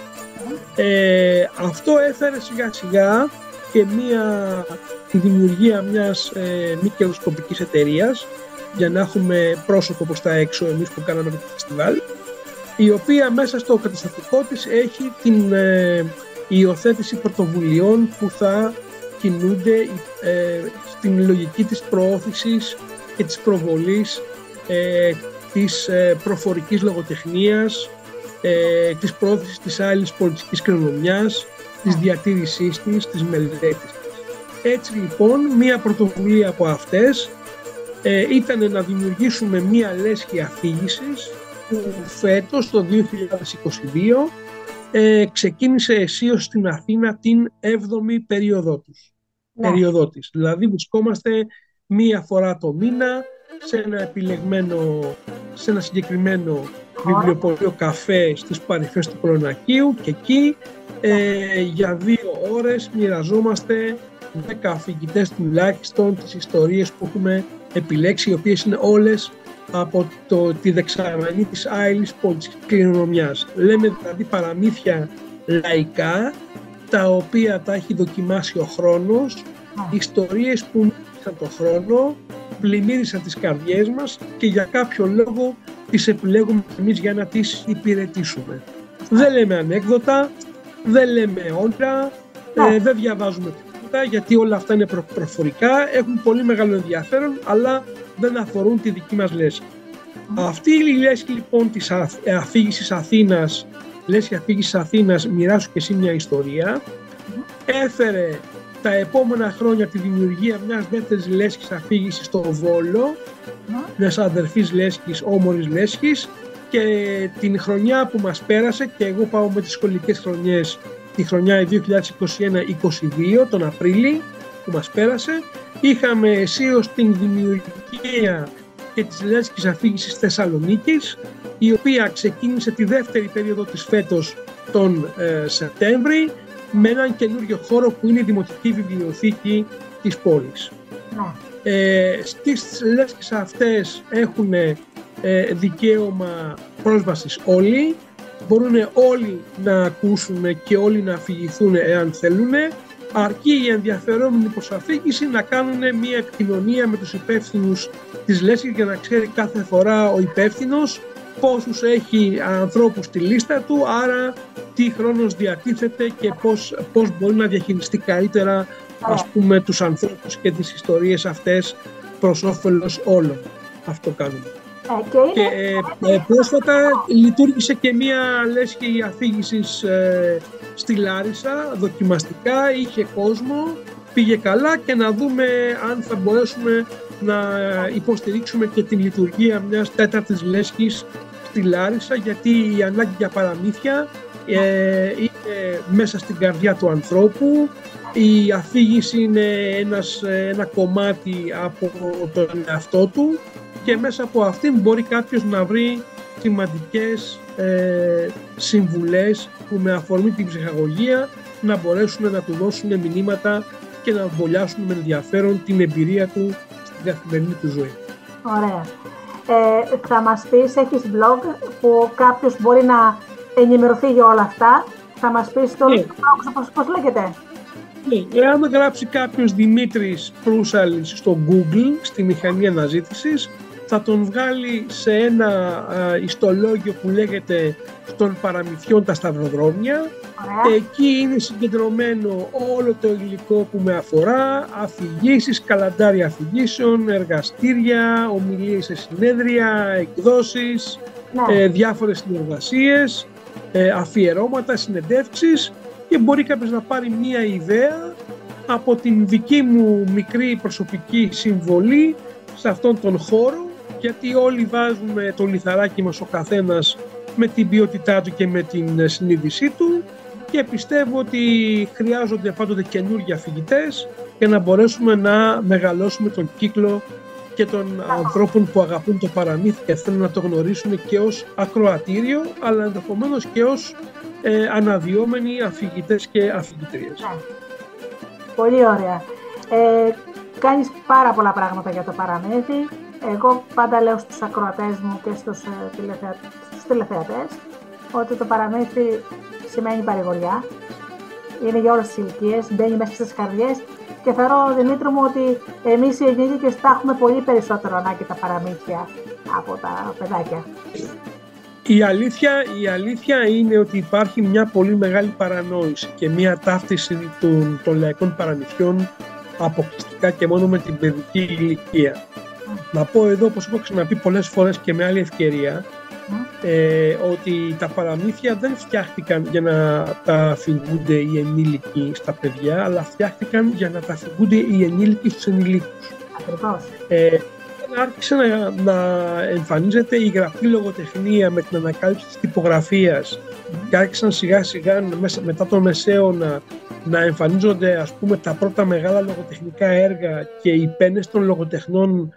Ε, αυτό έφερε σιγά σιγά και μια, τη δημιουργία μιας ε, μη κερδοσκοπικής εταιρείας για να έχουμε πρόσωπο προς τα έξω εμείς που κάναμε το φεστιβάλ η οποία μέσα στο καταστατικό της έχει την ε, υιοθέτηση πρωτοβουλειών που θα κινούνται ε, στην λογική της προώθησης και της προβολής ε, της ε, προφορικής λογοτεχνίας, ε, της προώθησης της άλλης πολιτικής κληρονομιάς, της διατήρησής της, της μελέτης της. Έτσι λοιπόν, μία πρωτοβουλία από αυτές ε, ήταν να δημιουργήσουμε μία λέσχη αφήγησης που φέτος το 2022 ε, ξεκίνησε αισίως στην Αθήνα την 7η περίοδό, τους, ναι. περίοδό της. Δηλαδή βρισκόμαστε μία φορά το μήνα σε ένα επιλεγμένο, σε ένα συγκεκριμένο βιβλιοπωλείο καφέ στις παρυφές του Προνακίου και εκεί ε, για δύο ώρες μοιραζόμαστε 10 αφηγητές τουλάχιστον τις ιστορίες που έχουμε επιλέξει, οι οποίες είναι όλες από το, τη δεξαμενή της άειλης πολιτικής κληρονομιάς. Λέμε δηλαδή παραμύθια λαϊκά, τα οποία τα έχει δοκιμάσει ο χρόνος, ιστορίες που μίλησαν το χρόνο, πλημμύρισαν τις καρδιές μας και για κάποιο λόγο τις επιλέγουμε εμείς για να τις υπηρετήσουμε. Δεν λέμε ανέκδοτα, δεν λέμε όντα, ε, δεν διαβάζουμε τίποτα γιατί όλα αυτά είναι προφορικά, έχουν πολύ μεγάλο ενδιαφέρον, αλλά δεν αφορούν τη δική μας λέσχη. Αυτή η λέσχη λοιπόν της αφήγησης Αθήνας, λέσχη αφήγησης Αθήνας, μοιράσου και εσύ μια ιστορία, έφερε τα επόμενα χρόνια τη δημιουργία μιας δεύτερης λέσχης αφήγησης στο Βόλο, μιας αδερφής λέσχης, όμορης λέσχης και την χρονιά που μας πέρασε και εγώ πάω με τις σχολικές χρονιές τη χρονιά 2021-2022 τον Απρίλη που μας πέρασε. Είχαμε αισίως την δημιουργία και της Λέσχης Αφήγησης Θεσσαλονίκης η οποία ξεκίνησε τη δεύτερη περίοδο της φέτος τον ε, Σεπτέμβρη με έναν καινούριο χώρο που είναι η Δημοτική Βιβλιοθήκη της πόλης. Ναι. Ε, στις Λέσχες αυτές έχουν ε, δικαίωμα πρόσβασης όλοι, μπορούν όλοι να ακούσουν και όλοι να αφηγηθούν εάν θέλουν αρκεί οι ενδιαφερόμενοι προς αφήγηση να κάνουν μια επικοινωνία με τους υπεύθυνους της λέσχης για να ξέρει κάθε φορά ο υπεύθυνος πόσους έχει ανθρώπους στη λίστα του, άρα τι χρόνος διατίθεται και πώς, πώς μπορεί να διαχειριστεί καλύτερα ας πούμε τους ανθρώπους και τις ιστορίες αυτές προς όφελος όλων. Αυτό κάνουμε. Ε, και, ε, ε, πρόσφατα λειτουργήσε και μία λέσχη αφήγησης ε, στη Λάρισα, δοκιμαστικά, είχε κόσμο, πήγε καλά και να δούμε αν θα μπορέσουμε να υποστηρίξουμε και την λειτουργία μιας τέταρτης λέσχης στη Λάρισα γιατί η ανάγκη για παραμύθια ε, είναι μέσα στην καρδιά του ανθρώπου. Η αφήγηση είναι ένας, ένα κομμάτι από τον εαυτό του και μέσα από αυτήν μπορεί κάποιος να βρει σημαντικές ε, συμβουλές που με αφορμή την ψυχαγωγία να μπορέσουν να του δώσουν μηνύματα και να βολιάσουν με ενδιαφέρον την εμπειρία του στην καθημερινή του ζωή. Ωραία. Ε, θα μας πεις, έχεις blog που κάποιος μπορεί να ενημερωθεί για όλα αυτά. Θα μας πεις το ναι. blog πώς, πώς λέγεται. Ναι, εάν γράψει κάποιος Δημήτρης Προύσαλης στο Google, στη μηχανή αναζήτησης, θα τον βγάλει σε ένα α, ιστολόγιο που λέγεται «Των παραμυθιών τα σταυροδρόμια». Εκεί είναι συγκεντρωμένο όλο το υλικό που με αφορά, αφηγήσεις, καλαντάρια αφηγήσεων, εργαστήρια, ομιλίες σε συνέδρια, εκδόσεις, ναι. ε, διάφορες συνεργασίες, ε, αφιερώματα, συνεντεύξεις και μπορεί κάποιος να πάρει μία ιδέα από την δική μου μικρή προσωπική συμβολή σε αυτόν τον χώρο γιατί όλοι βάζουμε το λιθαράκι μας ο καθένας με την ποιότητά του και με την συνείδησή του και πιστεύω ότι χρειάζονται πάντοτε καινούργια φοιτητές για να μπορέσουμε να μεγαλώσουμε τον κύκλο και των ανθρώπων που αγαπούν το παραμύθι και θέλουν να το γνωρίσουν και ως ακροατήριο αλλά ενδεχομένως και ως ε, αναδυόμενοι αφηγητές και αφηγητρίες. Ναι. Πολύ ωραία. Ε, κάνεις πάρα πολλά πράγματα για το παραμύθι εγώ πάντα λέω στους ακροατές μου και στους, ε, τηλεθεα... στους τηλεθεατές ότι το παραμύθι σημαίνει παρηγοριά. Είναι για όλες τις ηλικίες, μπαίνει μέσα στις καρδιές και θεωρώ, Δημήτρη μου, ότι εμείς οι ενήλικες τα έχουμε πολύ περισσότερο ανάγκη τα παραμύθια από τα παιδάκια. Η αλήθεια, η αλήθεια είναι ότι υπάρχει μια πολύ μεγάλη παρανόηση και μια ταύτιση των, των λαϊκών παραμυθιών αποκλειστικά και μόνο με την παιδική ηλικία. Να πω εδώ, όπως έχω ξαναπεί πολλές φορές και με άλλη ευκαιρία, ε, ότι τα παραμύθια δεν φτιάχτηκαν για να τα αφηγούνται οι ενήλικοι στα παιδιά, αλλά φτιάχτηκαν για να τα αφηγούνται οι ενήλικοι στους ενηλίκους. Ακριβώς. Ε, άρχισε να, να εμφανίζεται η γραφή λογοτεχνία με την ανακάλυψη της τυπογραφίας και άρχισαν σιγά σιγά μετά τον Μεσαίωνα να εμφανίζονται ας πούμε τα πρώτα μεγάλα λογοτεχνικά έργα και οι πένες των λογοτεχνών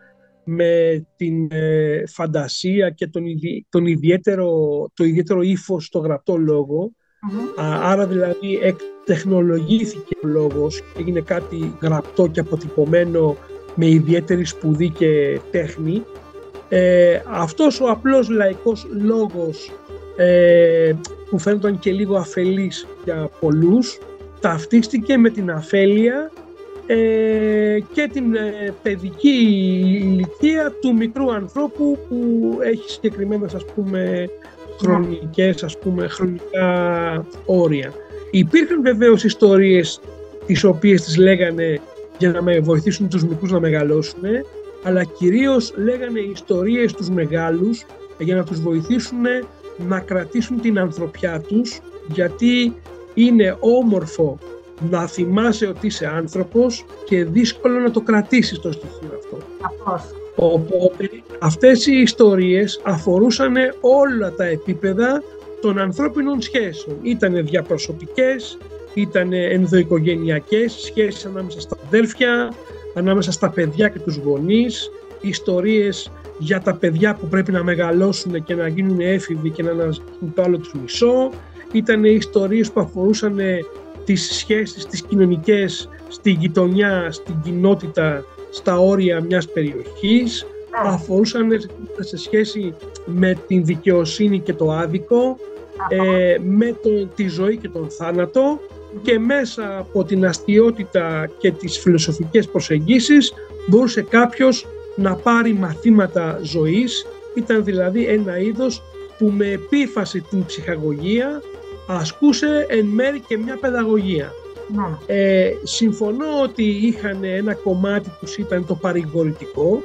με την ε, φαντασία και τον, τον ιδιαίτερο, το ιδιαίτερο ύφος στο γραπτό άρα δηλαδή εκτεχνολογήθηκε ο λόγος και έγινε κάτι γραπτό και αποτυπωμένο με ιδιαίτερη σπουδή και τέχνη. Ε, αυτός ο απλός λαϊκός λόγος ε, που φαίνονταν και λίγο αφελής για πολλούς ταυτίστηκε με την αφέλεια ε, και την ε, παιδική ηλικία του μικρού ανθρώπου που έχει συγκεκριμένες ας πούμε χρονικές ας πούμε χρονικά όρια. Υπήρχαν βεβαίως ιστορίες τις οποίες τις λέγανε για να με βοηθήσουν τους μικρούς να μεγαλώσουν αλλά κυρίως λέγανε ιστορίες τους μεγάλους για να τους βοηθήσουν να κρατήσουν την ανθρωπιά τους γιατί είναι όμορφο να θυμάσαι ότι είσαι άνθρωπος και δύσκολο να το κρατήσεις το στοιχείο αυτό. Οπότε αυτές οι ιστορίες αφορούσαν όλα τα επίπεδα των ανθρώπινων σχέσεων. Ήτανε διαπροσωπικές, ήταν ενδοοικογενειακές, σχέσεις ανάμεσα στα αδέρφια, ανάμεσα στα παιδιά και τους γονείς, ιστορίες για τα παιδιά που πρέπει να μεγαλώσουν και να γίνουν έφηβοι και να αναζητούν το άλλο τους μισό, ήταν ιστορίες που αφορούσαν τις σχέσεις τις κοινωνικές στη γειτονιά, στην κοινότητα, στα όρια μιας περιοχής, αφορούσαν σε σχέση με την δικαιοσύνη και το άδικο, ε, με το, τη ζωή και τον θάνατο και μέσα από την αστείωτητα και τις φιλοσοφικές προσεγγίσεις μπορούσε κάποιος να πάρει μαθήματα ζωής, ήταν δηλαδή ένα είδος που με επίφαση την ψυχαγωγία ασκούσε εν μέρη και μια παιδαγωγία. Ε, συμφωνώ ότι είχαν ένα κομμάτι που ήταν το παρηγορητικό,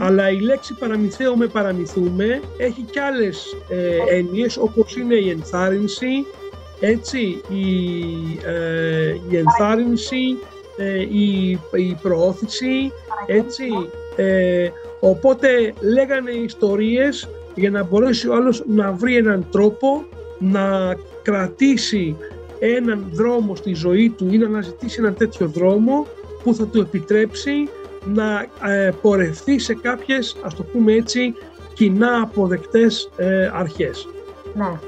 αλλά η λέξη παραμυθαίο με παραμυθούμε έχει και άλλες ε, έννοιες όπως είναι η ενθάρρυνση, έτσι, η, ε, η ενθάρρυνση, ε, η, η προώθηση, έτσι. Ε, οπότε λέγανε ιστορίες για να μπορέσει ο άλλος να βρει έναν τρόπο να κρατήσει έναν δρόμο στη ζωή του ή να αναζητήσει έναν τέτοιο δρόμο που θα του επιτρέψει να ε, πορευθεί σε κάποιες, ας το πούμε έτσι, κοινά αποδεκτές ε, αρχές. Ναι,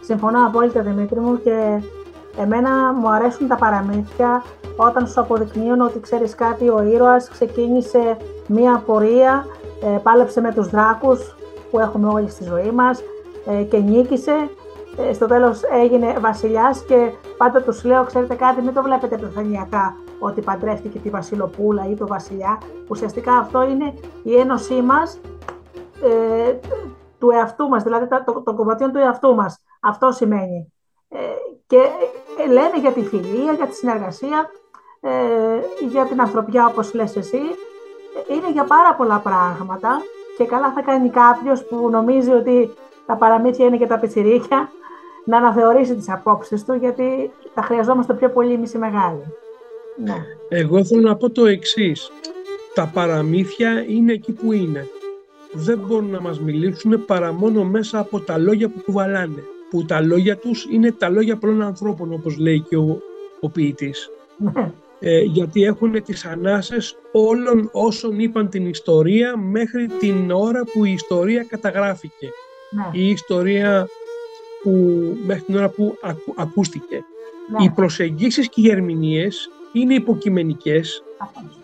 συμφωνώ απόλυτα Δημήτρη μου και εμένα μου αρέσουν τα παραμύθια όταν σου αποδεικνύουν ότι ξέρεις κάτι, ο ήρωας ξεκίνησε μία πορεία, ε, πάλεψε με τους δράκους που έχουμε όλοι στη ζωή μας ε, και νίκησε. Ε, στο τέλος έγινε βασιλιάς και πάντα τους λέω, ξέρετε κάτι, μην το βλέπετε επιφανειακά ότι παντρεύτηκε τη βασιλοπούλα ή το βασιλιά. Ουσιαστικά αυτό είναι η ένωσή μας ε, του εαυτού μας, δηλαδή το, το, κομματιών του εαυτού μας. Αυτό σημαίνει. Ε, και ε, λένε για τη φιλία, για τη συνεργασία, ε, για την ανθρωπιά όπως λες εσύ. Είναι για πάρα πολλά πράγματα και καλά θα κάνει κάποιος που νομίζει ότι τα παραμύθια είναι και τα πιτσιρίκια να αναθεωρήσει τις απόψεις του γιατί τα χρειαζόμαστε πιο πολύ εμείς οι μεγάλοι. Ναι. Εγώ θέλω να πω το εξής. Τα παραμύθια είναι εκεί που είναι. Δεν μπορούν να μας μιλήσουν παρά μόνο μέσα από τα λόγια που κουβαλάνε. Που τα λόγια τους είναι τα λόγια πολλών ανθρώπων όπως λέει και ο, ο ποιητής. Ναι. Ε, γιατί έχουν τις ανάσες όλων όσων είπαν την ιστορία μέχρι την ώρα που η ιστορία καταγράφηκε. Ναι. Η ιστορία που, μέχρι την ώρα που ακούστηκε. Ναι. Οι προσεγγίσεις και οι ερμηνείες είναι υποκειμενικές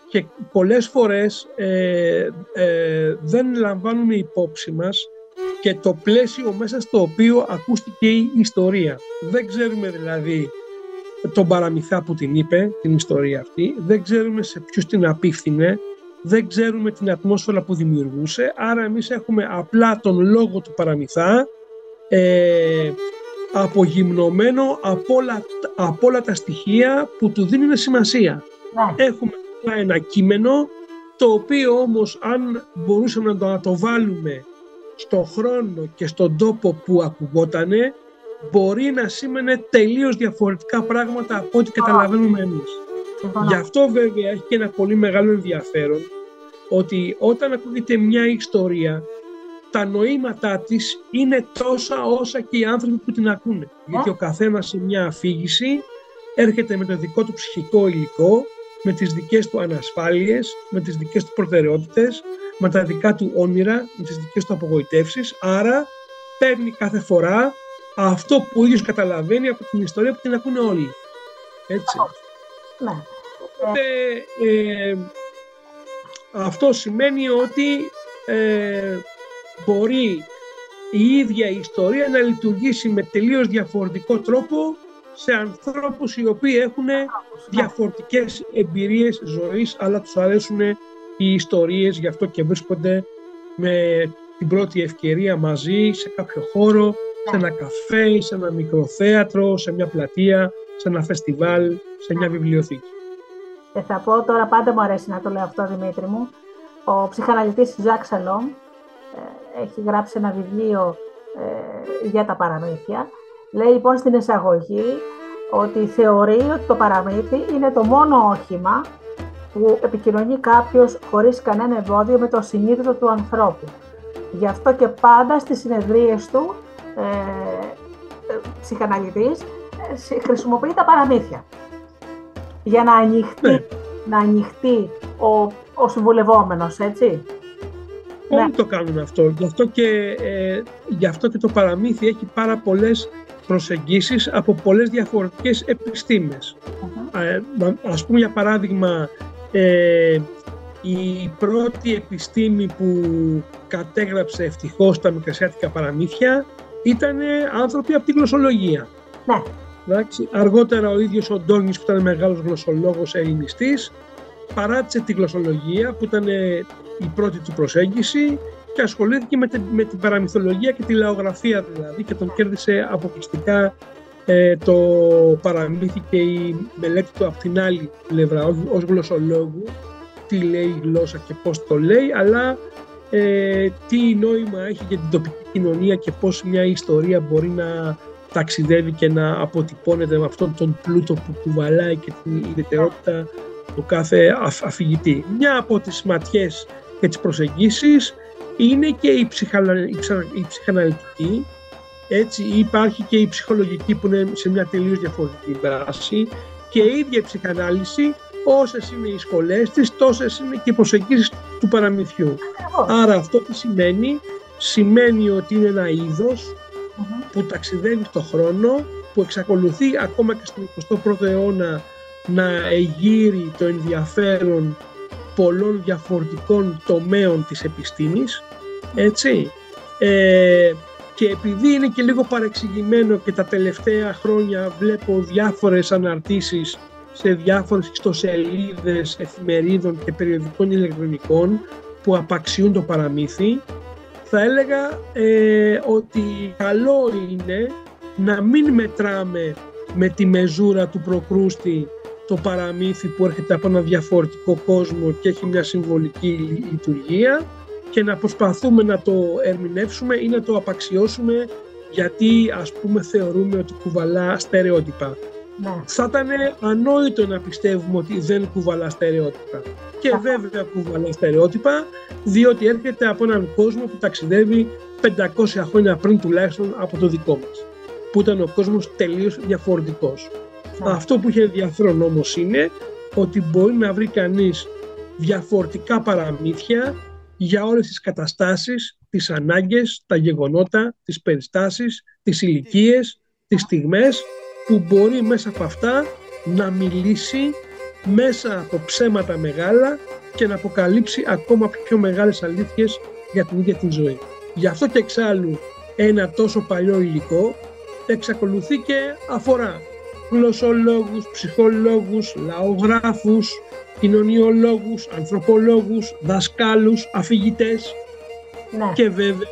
και πολλές φορές ε, ε, δεν λαμβάνουμε υπόψη μας και το πλαίσιο μέσα στο οποίο ακούστηκε η ιστορία. Δεν ξέρουμε δηλαδή τον παραμυθά που την είπε, την ιστορία αυτή, δεν ξέρουμε σε ποιους την απίφθινε, δεν ξέρουμε την ατμόσφαιρα που δημιουργούσε, άρα εμείς έχουμε απλά τον λόγο του παραμυθά ε, απογυμνωμένο από όλα, από όλα τα στοιχεία που του δίνουν σημασία. Ναι. Έχουμε ένα κείμενο το οποίο όμως αν μπορούσαμε να το, να το βάλουμε στο χρόνο και στον τόπο που ακουγότανε μπορεί να σήμαινε τελείως διαφορετικά πράγματα από ό,τι καταλαβαίνουμε εμείς. Γι' αυτό βέβαια έχει και ένα πολύ μεγάλο ενδιαφέρον ότι όταν ακούγεται μια ιστορία τα νοήματά της είναι τόσα όσα και οι άνθρωποι που την ακούνε. Γιατί ο καθένας σε μια αφήγηση έρχεται με το δικό του ψυχικό υλικό, με τις δικές του ανασφάλειες, με τις δικές του προτεραιότητες, με τα δικά του όνειρα, με τις δικές του απογοητεύσεις, άρα παίρνει κάθε φορά αυτό που ο ίδιος καταλαβαίνει από την ιστορία που την ακούνε όλοι. Έτσι. Ναι. Οπότε, ε, αυτό σημαίνει ότι ε, μπορεί η ίδια η ιστορία να λειτουργήσει με τελείως διαφορετικό τρόπο σε ανθρώπους οι οποίοι έχουν διαφορετικές εμπειρίες ζωής αλλά τους αρέσουν οι ιστορίες γι' αυτό και βρίσκονται με την πρώτη ευκαιρία μαζί σε κάποιο χώρο, σε ένα καφέ, σε ένα μικρό θέατρο, σε μια πλατεία, σε ένα φεστιβάλ, σε μια βιβλιοθήκη. Και θα πω τώρα, πάντα μου αρέσει να το λέω αυτό Δημήτρη μου, ο ψυχαναλυτής Ζακ Σαλόμ ε, έχει γράψει ένα βιβλίο ε, για τα παραμύθια. Λέει λοιπόν στην εισαγωγή ότι θεωρεί ότι το παραμύθι είναι το μόνο όχημα που επικοινωνεί κάποιος χωρίς κανένα εμπόδιο με το συνείδητο του ανθρώπου. Γι' αυτό και πάντα στις συνεδρίες του ε, ε ψυχαναλυτής ε, χρησιμοποιεί τα παραμύθια για να ανοιχτεί, ναι. να ανοιχτεί ο, ο συμβουλευόμενος, έτσι. Όλοι ναι. το κάνουν αυτό. Γι' αυτό, και, ε, γι αυτό και το παραμύθι έχει πάρα πολλές προσεγγίσεις από πολλές διαφορετικές Ε, ας πούμε για παράδειγμα ε, η πρώτη επιστήμη που κατέγραψε ευτυχώς τα μικρασιάτικα παραμύθια ήταν άνθρωποι από τη γλωσσολογία. Ναι. Εντάξει, αργότερα ο ίδιος ο Ντόνης που ήταν μεγάλος γλωσσολόγος ελληνιστής παράτησε τη γλωσσολογία που ήταν η πρώτη του προσέγγιση και ασχολήθηκε με την, με την παραμυθολογία και τη λαογραφία δηλαδή και τον κέρδισε αποκλειστικά ε, το παραμύθι και η μελέτη του από την άλλη πλευρά ως γλωσσολόγου τι λέει η γλώσσα και πώς το λέει αλλά ε, τι νόημα έχει για την τοπική κοινωνία και πώς μια ιστορία μπορεί να ταξιδεύει και να αποτυπώνεται με αυτόν τον πλούτο που κουβαλάει και την ιδιαιτερότητα του κάθε αφηγητή. Μια από τις ματιές και τις προσεγγίσεις είναι και η, ψυχανα... η ψυχαναλυτική Έτσι υπάρχει και η ψυχολογική που είναι σε μια τελείως διαφορετική δράση και η ίδια η ψυχανάλυση όσες είναι οι σχολές της, τόσες είναι και οι προσεγγίσεις του παραμυθιού. Άρα αυτό τι σημαίνει, σημαίνει ότι είναι ένα που ταξιδεύει στον χρόνο, που εξακολουθεί ακόμα και στον 21ο αιώνα να εγείρει το ενδιαφέρον πολλών διαφορετικών τομέων της επιστήμης, έτσι. Ε, και επειδή είναι και λίγο παρεξηγημένο και τα τελευταία χρόνια βλέπω διάφορες αναρτήσεις σε διάφορες ιστοσελίδες εφημερίδων και περιοδικών ηλεκτρονικών που απαξιούν το παραμύθι, θα έλεγα ε, ότι καλό είναι να μην μετράμε με τη μεζούρα του προκρούστη το παραμύθι που έρχεται από ένα διαφορετικό κόσμο και έχει μια συμβολική λειτουργία και να προσπαθούμε να το ερμηνεύσουμε ή να το απαξιώσουμε γιατί ας πούμε θεωρούμε ότι κουβαλά στερεότυπα. Ναι. Θα ήταν ανόητο να πιστεύουμε ότι δεν κουβαλά στερεότυπα. Και βέβαια κουβαλά στερεότυπα, διότι έρχεται από έναν κόσμο που ταξιδεύει 500 χρόνια πριν τουλάχιστον από το δικό μας, που ήταν ο κόσμος τελείως διαφορετικός. Ναι. Αυτό που είχε ενδιαφέρον όμως είναι ότι μπορεί να βρει κανείς διαφορετικά παραμύθια για όλες τις καταστάσεις, τις ανάγκες, τα γεγονότα, τις περιστάσεις, τις ηλικίες, τις στιγμές που μπορεί μέσα από αυτά να μιλήσει μέσα από ψέματα μεγάλα και να αποκαλύψει ακόμα πιο μεγάλες αλήθειες για την ίδια την ζωή. Γι' αυτό και εξάλλου ένα τόσο παλιό υλικό εξακολουθεί και αφορά γλωσσολόγους, ψυχολόγους, λαογράφους, κοινωνιολόγους, ανθρωπολόγους, δασκάλους, αφηγητές ναι. και βέβαια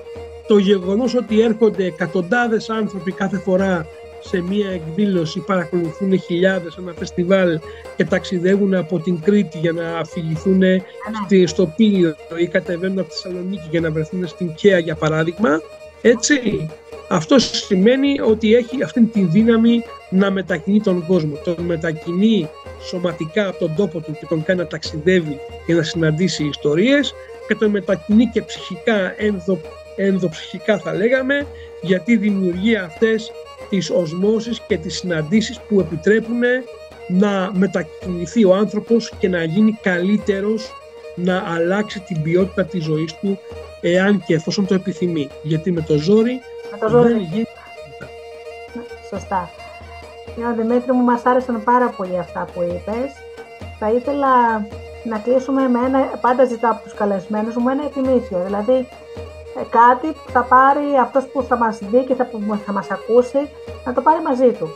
το γεγονός ότι έρχονται εκατοντάδες άνθρωποι κάθε φορά σε μία εκδήλωση παρακολουθούν χιλιάδες ένα φεστιβάλ και ταξιδεύουν από την Κρήτη για να αφηγηθούν ναι. στο Πύλιο ή κατεβαίνουν από τη Θεσσαλονίκη για να βρεθούν στην Καία για παράδειγμα έτσι αυτό σημαίνει ότι έχει αυτή τη δύναμη να μετακινεί τον κόσμο. Τον μετακινεί σωματικά από τον τόπο του και τον κάνει να ταξιδεύει για να συναντήσει ιστορίες και τον μετακινεί και ψυχικά, ενδο, ενδοψυχικά θα λέγαμε, γιατί δημιουργεί αυτές τις οσμώσεις και τις συναντήσεις που επιτρέπουν να μετακινηθεί ο άνθρωπος και να γίνει καλύτερος, να αλλάξει την ποιότητα της ζωής του εάν και εφόσον το επιθυμεί. Γιατί με το ζόρι, με το ζόρι. δεν γίνει. Σωστά. Για Δημήτρη μου, μας άρεσαν πάρα πολύ αυτά που είπες. Θα ήθελα να κλείσουμε με ένα, πάντα ζητάω από τους καλεσμένους μου, ένα επιμήθειο. Δηλαδή, ε, κάτι που θα πάρει αυτός που θα μας δει και θα, που θα μας ακούσει, να το πάρει μαζί του.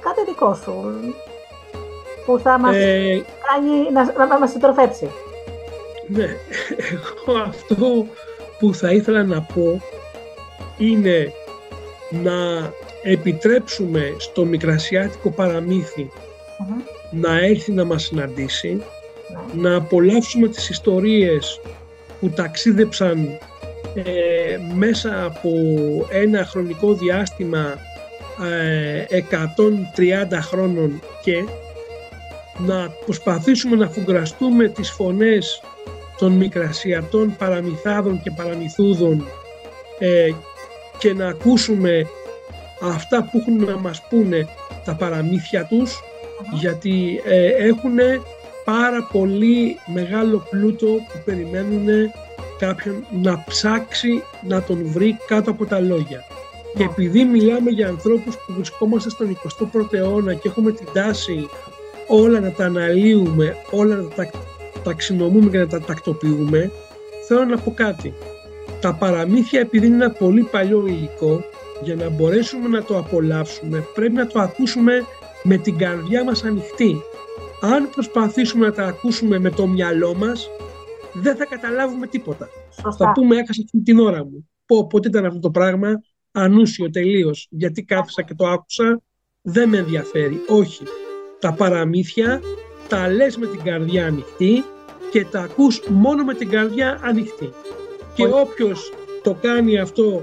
Κάτι δικό σου, που θα μας ε, κάνει, να, να μας συντροφέψει. Ναι, εγώ αυτό που θα ήθελα να πω είναι να επιτρέψουμε στο μικρασιάτικο να έρθει να μας συναντήσει, ναι. να απολαύσουμε τις ιστορίες που ταξίδεψαν ε, μέσα από ένα χρονικό διάστημα ε, 130 χρόνων και να προσπαθήσουμε να φουγκραστούμε τις φωνές των μικρασιατών παραμυθάδων και παραμυθούδων ε, και να ακούσουμε αυτά που έχουν να μας πούνε τα παραμύθια τους γιατί ε, έχουν πάρα πολύ μεγάλο πλούτο που περιμένουν κάποιον να ψάξει να τον βρει κάτω από τα λόγια. Και επειδή μιλάμε για ανθρώπους που βρισκόμαστε στον 21ο αιώνα και έχουμε την τάση όλα να τα αναλύουμε, όλα να τα ταξινομούμε και να τα τακτοποιούμε, θέλω να πω κάτι. Τα παραμύθια επειδή είναι ένα πολύ παλιό υλικό, για να μπορέσουμε να το απολαύσουμε πρέπει να το ακούσουμε με την καρδιά μας ανοιχτή. Αν προσπαθήσουμε να τα ακούσουμε με το μυαλό μας, δεν θα καταλάβουμε τίποτα. Θα πούμε έκασα αυτή την ώρα μου. Πω, πότε ήταν αυτό το πράγμα, ανούσιο τελείως. γιατί κάθισα και το άκουσα, δεν με ενδιαφέρει. Όχι. Τα παραμύθια τα λες με την καρδιά ανοιχτή και τα ακούς μόνο με την καρδιά ανοιχτή. Και όποιος το κάνει αυτό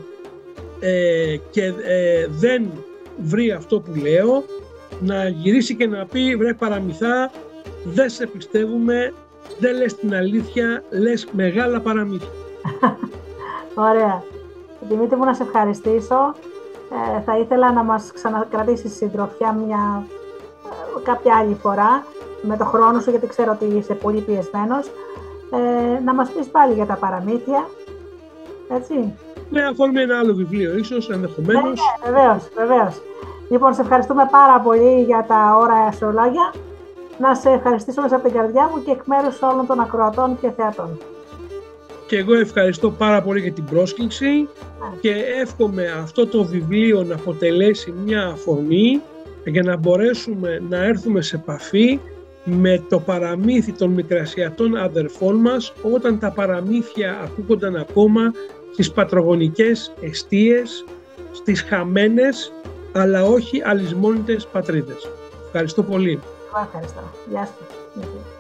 ε, και ε, δεν βρει αυτό που λέω, να γυρίσει και να πει βρε παραμυθά, δεν σε πιστεύουμε, δεν λες την αλήθεια, λες μεγάλα παραμύθια. Ωραία. Δημήτρη μου να σε ευχαριστήσω. Ε, θα ήθελα να μας ξανακρατήσεις συντροφιά μια ε, κάποια άλλη φορά με το χρόνο σου, γιατί ξέρω ότι είσαι πολύ πιεσμένος, ε, να μας πεις πάλι για τα παραμύθια, έτσι. Ναι, αφορμή ένα άλλο βιβλίο, ίσως, ενδεχομένως. Ναι, ναι, βεβαίως, βεβαίως. Λοιπόν, σε ευχαριστούμε πάρα πολύ για τα ώρα σου λόγια. Να σε ευχαριστήσω μέσα από την καρδιά μου και εκ μέρους όλων των ακροατών και θεατών. Και εγώ ευχαριστώ πάρα πολύ για την πρόσκληση ναι. και εύχομαι αυτό το βιβλίο να αποτελέσει μια αφορμή για να μπορέσουμε να έρθουμε σε επαφή με το παραμύθι των μικρασιατών αδερφών μας όταν τα παραμύθια ακούγονταν ακόμα στις πατρογονικές εστίες, στις χαμένες αλλά όχι αλυσμόνητες πατρίδες. Ευχαριστώ πολύ. Ευχαριστώ. Γεια σας.